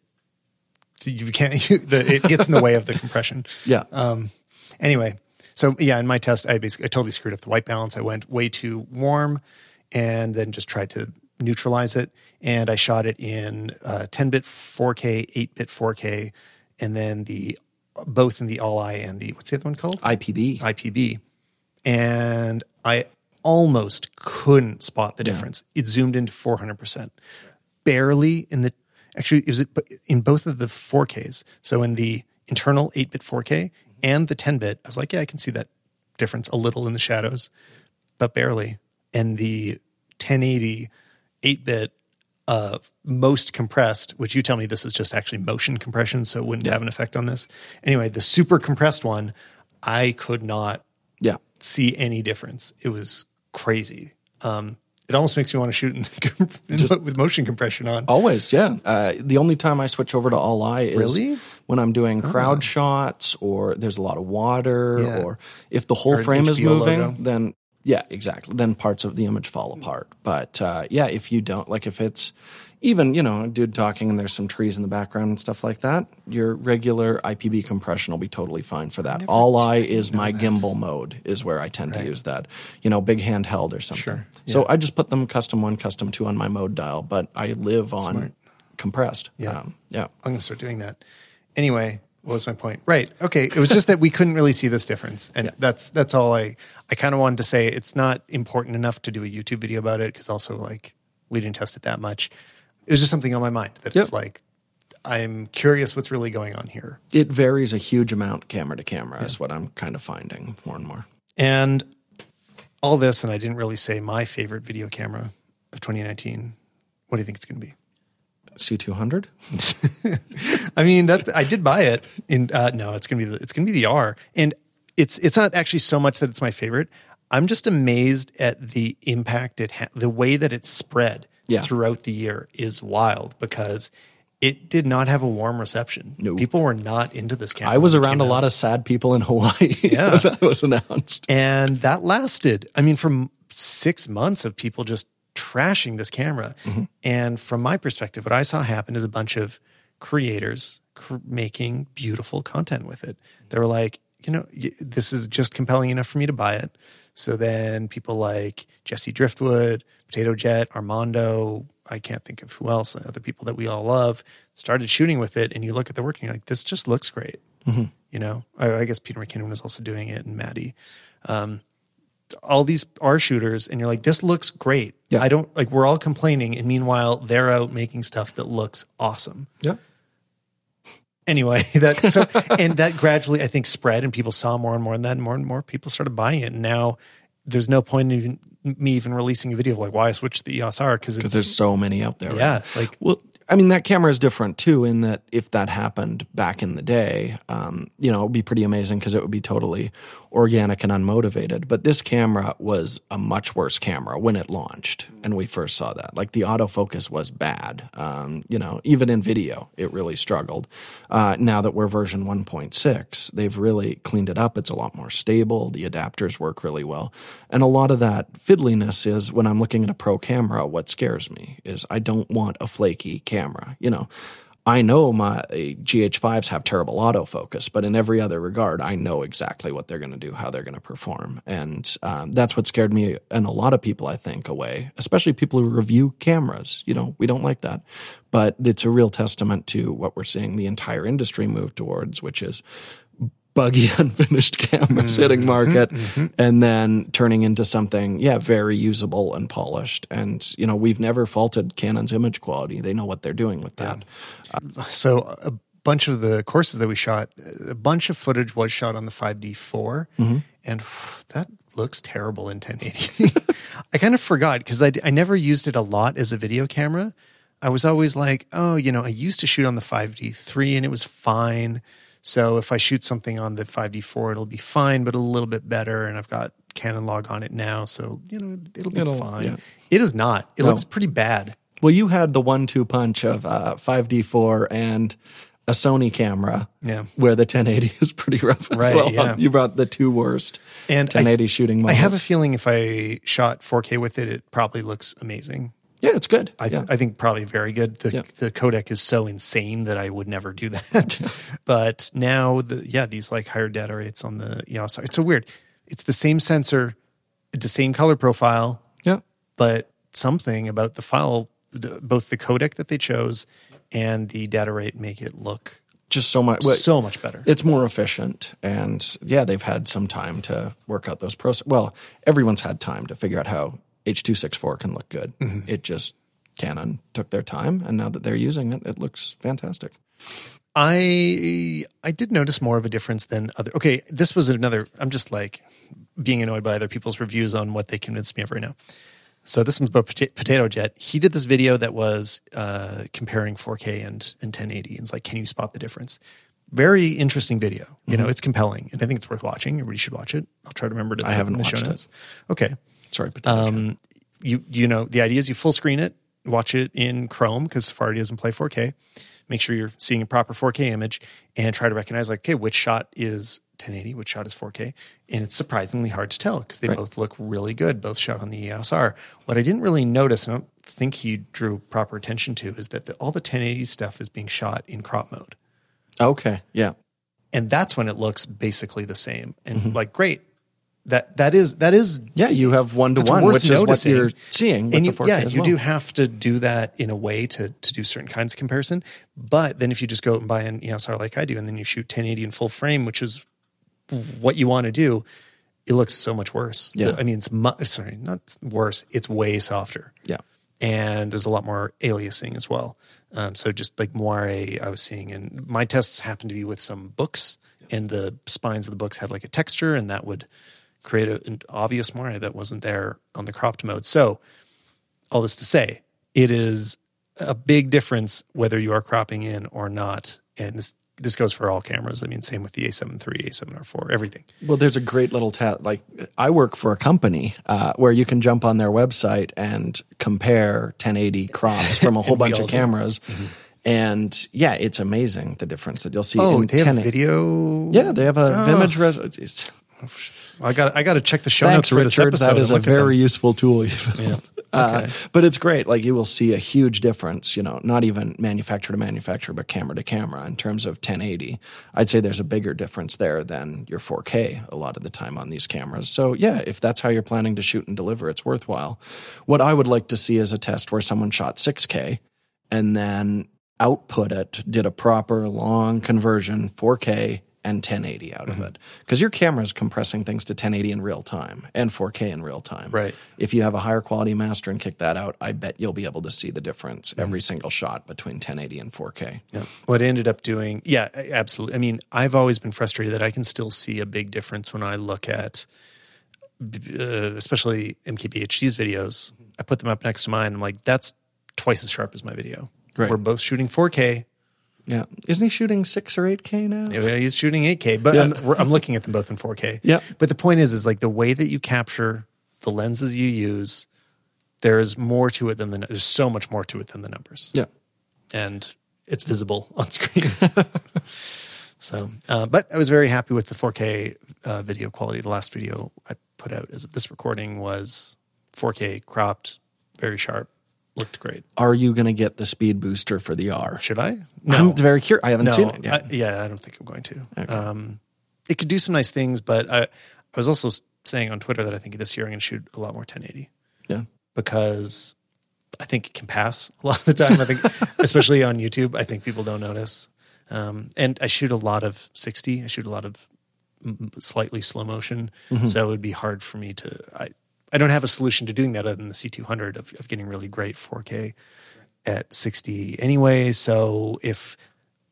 [SPEAKER 1] you can't. *laughs* You, the, it gets in the way of the compression.
[SPEAKER 2] yeah.
[SPEAKER 1] Um, anyway, so yeah, in my test, I basically I totally screwed up the white balance. I went way too warm, and then just tried to neutralize it. And I shot it in uh, 10-bit 4K, 8-bit 4K, and then the both in the ALL-I and the what's the other one called
[SPEAKER 2] IPB.
[SPEAKER 1] IPB, and I almost couldn't spot the difference. It zoomed into 400 percent, barely in the. Actually, it was in both of the 4Ks. So in the internal 8 bit 4K and the 10 bit, I was like, yeah, I can see that difference a little in the shadows, but barely. And the 1080 8 bit uh, most compressed, which you tell me this is just actually motion compression, so it wouldn't have an effect on this. Anyway, the super compressed one, I could not
[SPEAKER 2] Yeah.
[SPEAKER 1] see any difference. It was crazy. Um, it almost makes me want to shoot in, in with motion compression on.
[SPEAKER 2] Always, yeah. Uh, the only time I switch over to ALL-I is
[SPEAKER 1] Really?
[SPEAKER 2] When I'm doing crowd shots or there's a lot of water
[SPEAKER 1] Yeah.
[SPEAKER 2] or if the whole
[SPEAKER 1] Or
[SPEAKER 2] frame is moving,
[SPEAKER 1] logo.
[SPEAKER 2] then yeah, exactly. Then parts of the image fall apart. But uh, yeah, if you don't like, if it's even you know a dude talking and there's some trees in the background and stuff like that, your regular IPB compression will be totally fine for that. All I is my gimbal mode is where I tend to use that. You know, big handheld or something.
[SPEAKER 1] Sure.
[SPEAKER 2] So I just put them custom one, custom two on my mode dial, but I live on compressed.
[SPEAKER 1] Yeah.
[SPEAKER 2] Um, yeah.
[SPEAKER 1] I'm going to start doing that. Anyway, what was my point? Right. Okay. It was just that we couldn't really see this difference, and that's that's all I I kind of wanted to say. It's not important enough to do a YouTube video about it because also like we didn't test it that much. It was just something on my mind that it's like I'm curious what's really going on here.
[SPEAKER 2] It varies a huge amount camera to camera is what I'm kind of finding more and more.
[SPEAKER 1] And all this, and I didn't really say my favorite video camera of 2019. What do you think it's going to be?
[SPEAKER 2] C200? *laughs*
[SPEAKER 1] I mean, that I did buy it. In uh, no, it's gonna be the, it's gonna be the R, and it's it's not actually so much that it's my favorite. I'm just amazed at the impact it ha- the way that it's spread
[SPEAKER 2] Yeah.
[SPEAKER 1] throughout the year is wild because it did not have a warm reception.
[SPEAKER 2] No.
[SPEAKER 1] People were not into this camera.
[SPEAKER 2] I was around a
[SPEAKER 1] came
[SPEAKER 2] lot of sad people in Hawaii *laughs*
[SPEAKER 1] Yeah.
[SPEAKER 2] that was announced.
[SPEAKER 1] and that lasted. I mean, from six months of people just trashing this camera.
[SPEAKER 2] Mm-hmm.
[SPEAKER 1] And from my perspective, what I saw happen is a bunch of creators cr- making beautiful content with it. They were like, you know, y- this is just compelling enough for me to buy it. So then people like Jesse Driftwood, Potato Jet, Armando, I can't think of who else, other people that we all love, started shooting with it. And you look at the work and you're like, this just looks great. You know, I, I guess Peter McKinnon was also doing it and Matti all these R shooters and you're like, this looks great.
[SPEAKER 2] Yeah.
[SPEAKER 1] I don't like we're all complaining and meanwhile they're out making stuff that looks awesome.
[SPEAKER 2] Yeah.
[SPEAKER 1] Anyway, *laughs* that so *laughs* and that gradually I think spread and people saw more and more and that and more and more people started buying it. And now there's no point in even me even releasing a video of like why I switched to the EOS R because
[SPEAKER 2] there's so many out there. right
[SPEAKER 1] yeah, like
[SPEAKER 2] Well, I mean, that camera is different too, in that if that happened back in the day, um, you know, it would be pretty amazing because it would be totally organic and unmotivated. But this camera was a much worse camera when it launched, and we first saw that. Like the autofocus was bad. Um, you know, even in video, it really struggled. Uh, now that we're version 1.6, they've really cleaned it up. It's a lot more stable. The adapters work really well. And a lot of that fiddliness is when I'm looking at a pro camera, what scares me is I don't want a flaky camera. You know, I know my GH5s have terrible autofocus, but in every other regard, I know exactly what they're going to do, how they're going to perform. And um, that's what scared me and a lot of people, I think, away, especially people who review cameras. You know, we don't like that. But it's a real testament to what we're seeing the entire industry move towards, which is buggy *laughs* unfinished cameras mm-hmm. hitting market mm-hmm. and then turning into something yeah very usable and polished. And you know we've never faulted canon's image quality. They know what they're doing with that.
[SPEAKER 1] So a bunch of the courses that we shot, a bunch of footage was shot on the 5D4, mm-hmm. and that looks terrible in 1080. *laughs* I kind of forgot because I, I never used it a lot as a video camera. I was always like, oh, you know, I used to shoot on the 5D3 and it was fine. So if I shoot something on the 5D4, it'll be fine, but a little bit better. And I've got Canon log on it now, so you know it'll be
[SPEAKER 2] It'll-
[SPEAKER 1] fine.
[SPEAKER 2] yeah.
[SPEAKER 1] It is not. It looks pretty bad.
[SPEAKER 2] well you had the one-two punch of uh, 5d4 and a sony camera
[SPEAKER 1] Yeah.
[SPEAKER 2] where the 1080 *laughs* is pretty rough as
[SPEAKER 1] Right,
[SPEAKER 2] well
[SPEAKER 1] yeah.
[SPEAKER 2] you brought the two worst
[SPEAKER 1] And I-
[SPEAKER 2] 1080 shooting models.
[SPEAKER 1] I have a feeling if I shot 4K with it, it probably looks amazing.
[SPEAKER 2] Yeah it's good
[SPEAKER 1] I, th-
[SPEAKER 2] yeah.
[SPEAKER 1] I think probably very good. The
[SPEAKER 2] Yeah.
[SPEAKER 1] the codec is so insane that I would never do that. *laughs* but now the yeah these like higher data rates on the EOS. It's so weird. It's the same sensor, the same color profile,
[SPEAKER 2] yeah
[SPEAKER 1] but something about the file, the, both the codec that they chose and the data rate make it look
[SPEAKER 2] just so much well,
[SPEAKER 1] so much better.
[SPEAKER 2] it's more efficient and yeah they've had some time to work out those process well everyone's had time to figure out how h264 can look good
[SPEAKER 1] Mm-hmm.
[SPEAKER 2] it just Canon took their time, and now that they're using it, it looks fantastic.
[SPEAKER 1] I I did notice more of a difference than other. Okay, this was another. I'm just like being annoyed by other people's reviews on what they convinced me of right now. So this one's about Potato Jet. He did this video that was uh, comparing 4K and and 1080, and it's like, can you spot the difference? Very interesting video. You know, it's compelling, and I think it's worth watching. Everybody should watch it. I'll try to remember to.
[SPEAKER 2] I
[SPEAKER 1] it
[SPEAKER 2] haven't
[SPEAKER 1] in the show
[SPEAKER 2] watched it.
[SPEAKER 1] notes. Okay,
[SPEAKER 2] Sorry,
[SPEAKER 1] um, you you know the idea is you full screen it, watch it in Chrome because Safari doesn't play 4K. Make sure you're seeing a proper 4K image and try to recognize like, okay, which shot is 1080, which shot is 4K, and it's surprisingly hard to tell because they
[SPEAKER 2] Right.
[SPEAKER 1] both look really good, both shot on the EOS R. What I didn't really notice, and I don't think he drew proper attention to, is that the, all the 1080 stuff is being shot in crop mode
[SPEAKER 2] Okay, yeah.
[SPEAKER 1] and that's when it looks basically the same and
[SPEAKER 2] Mm-hmm.
[SPEAKER 1] like great that that is that is
[SPEAKER 2] Yeah, you have one to one which is what you're seeing.
[SPEAKER 1] And you,
[SPEAKER 2] the 4K
[SPEAKER 1] yeah you
[SPEAKER 2] well.
[SPEAKER 1] do have to do that in a way to to do certain kinds of comparison but then if you just go out and buy an EOS R like I do and then you shoot 1080 in full frame which is what you want to do it looks so much worse
[SPEAKER 2] Yeah.
[SPEAKER 1] I mean it's mu- sorry not worse it's way softer
[SPEAKER 2] Yeah.
[SPEAKER 1] and there's a lot more aliasing as well. Um, so just like moire I was seeing, and my tests happened to be with some books, and the spines of the books had like a texture, and that would create a, an obvious moire that wasn't there on the cropped mode. So all this to say, it is a big difference whether you are cropping in or not, and this this goes for all cameras. I mean, same with the A7 III, A7 R4, everything.
[SPEAKER 2] Well, there's a great little test. Like I work for a company uh, where you can jump on their website and compare 1080 crops from a whole *laughs* bunch of cameras, and yeah, it's amazing the difference that you'll see.
[SPEAKER 1] Oh,
[SPEAKER 2] in
[SPEAKER 1] they have
[SPEAKER 2] 1080.
[SPEAKER 1] video.
[SPEAKER 2] Yeah, they have a
[SPEAKER 1] Oh.
[SPEAKER 2] image res-
[SPEAKER 1] I got I got to check the show
[SPEAKER 2] Thanks,
[SPEAKER 1] notes for this episode.
[SPEAKER 2] That is a very useful tool. You've *laughs*
[SPEAKER 1] Yeah.
[SPEAKER 2] Uh,
[SPEAKER 1] Okay.
[SPEAKER 2] but it's great. Like you will see a huge difference, you know, not even manufacturer to manufacturer, but camera to camera in terms of 1080. I'd say there's a bigger difference there than your 4K a lot of the time on these cameras. So yeah, if that's how you're planning to shoot and deliver, it's worthwhile. What I would like to see is a test where someone shot 6K and then output it, did a proper long conversion, 4K and 1080 out
[SPEAKER 1] Mm-hmm.
[SPEAKER 2] of it. Because your camera is compressing things to 1080 in real time and 4K in real time.
[SPEAKER 1] Right.
[SPEAKER 2] If you have a higher quality master and kick that out, I bet you'll be able to see the difference
[SPEAKER 1] Mm-hmm.
[SPEAKER 2] every single shot between 1080 and 4K.
[SPEAKER 1] Yeah. What I ended up doing, yeah, absolutely. I mean, I've always been frustrated that I can still see a big difference when I look at, uh, especially MKBHD's videos. I put them up next to mine. I'm like, that's twice as sharp as my video.
[SPEAKER 2] Right.
[SPEAKER 1] We're both shooting 4K.
[SPEAKER 2] Yeah. Isn't he shooting 6 or 8K now?
[SPEAKER 1] Yeah, He's shooting 8K, but
[SPEAKER 2] Yeah.
[SPEAKER 1] I'm, I'm looking at them both in 4K.
[SPEAKER 2] Yeah.
[SPEAKER 1] But the point is, is like the way that you capture the lenses you use, there's more to it than the, there's so much more to it than the numbers.
[SPEAKER 2] Yeah.
[SPEAKER 1] and it's visible *laughs* on screen. *laughs* so, uh, but I was very happy with the 4K uh, video quality. The last video I put out as of this recording was 4K cropped, very sharp, looked great.
[SPEAKER 2] Are you going to get the speed booster for the R?
[SPEAKER 1] Should I?
[SPEAKER 2] I'm very curious. I haven't
[SPEAKER 1] no,
[SPEAKER 2] seen it yet.
[SPEAKER 1] I, yeah, I don't think I'm going to. Um, it could do some nice things, but I, I was also saying on Twitter that I think this year I'm going to shoot a lot more 1080
[SPEAKER 2] yeah.
[SPEAKER 1] because I think it can pass a lot of the time. I think, *laughs* especially on YouTube, I think people don't notice. Um, and I shoot a lot of 60. I shoot a lot of slightly slow motion, so it would be hard for me to. I I don't have a solution to doing that other than the C200 of, of getting really great 4K at 60 anyway. So if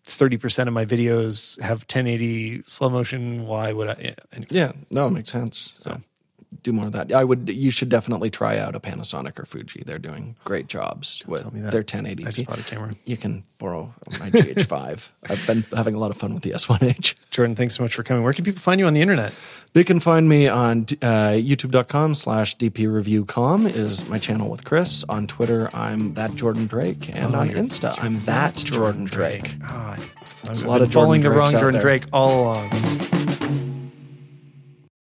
[SPEAKER 1] 30% of my videos have 1080 slow motion, why would I? yeah, anyway.
[SPEAKER 2] Yeah. No, it makes sense. So do more of that. I would. You should definitely try out a Panasonic or Fuji. They're doing great jobs with
[SPEAKER 1] tell me that.
[SPEAKER 2] their 1080.
[SPEAKER 1] I just bought a camera.
[SPEAKER 2] You can borrow my GH5. *laughs* I've been having a lot of fun with the S1H.
[SPEAKER 1] Jordan, thanks so much for coming. Where can people find you on the internet?
[SPEAKER 2] They can find me on uh, youtube.com slash dpreviewcom is my channel with Chris. On Twitter, I'm that Jordan Drake. And
[SPEAKER 1] Oh,
[SPEAKER 2] on Insta, I'm that Jordan Drake.
[SPEAKER 1] Ah, I've
[SPEAKER 2] a
[SPEAKER 1] been
[SPEAKER 2] lot of
[SPEAKER 1] following
[SPEAKER 2] Jordan
[SPEAKER 1] the wrong Jordan
[SPEAKER 2] there.
[SPEAKER 1] Drake all along.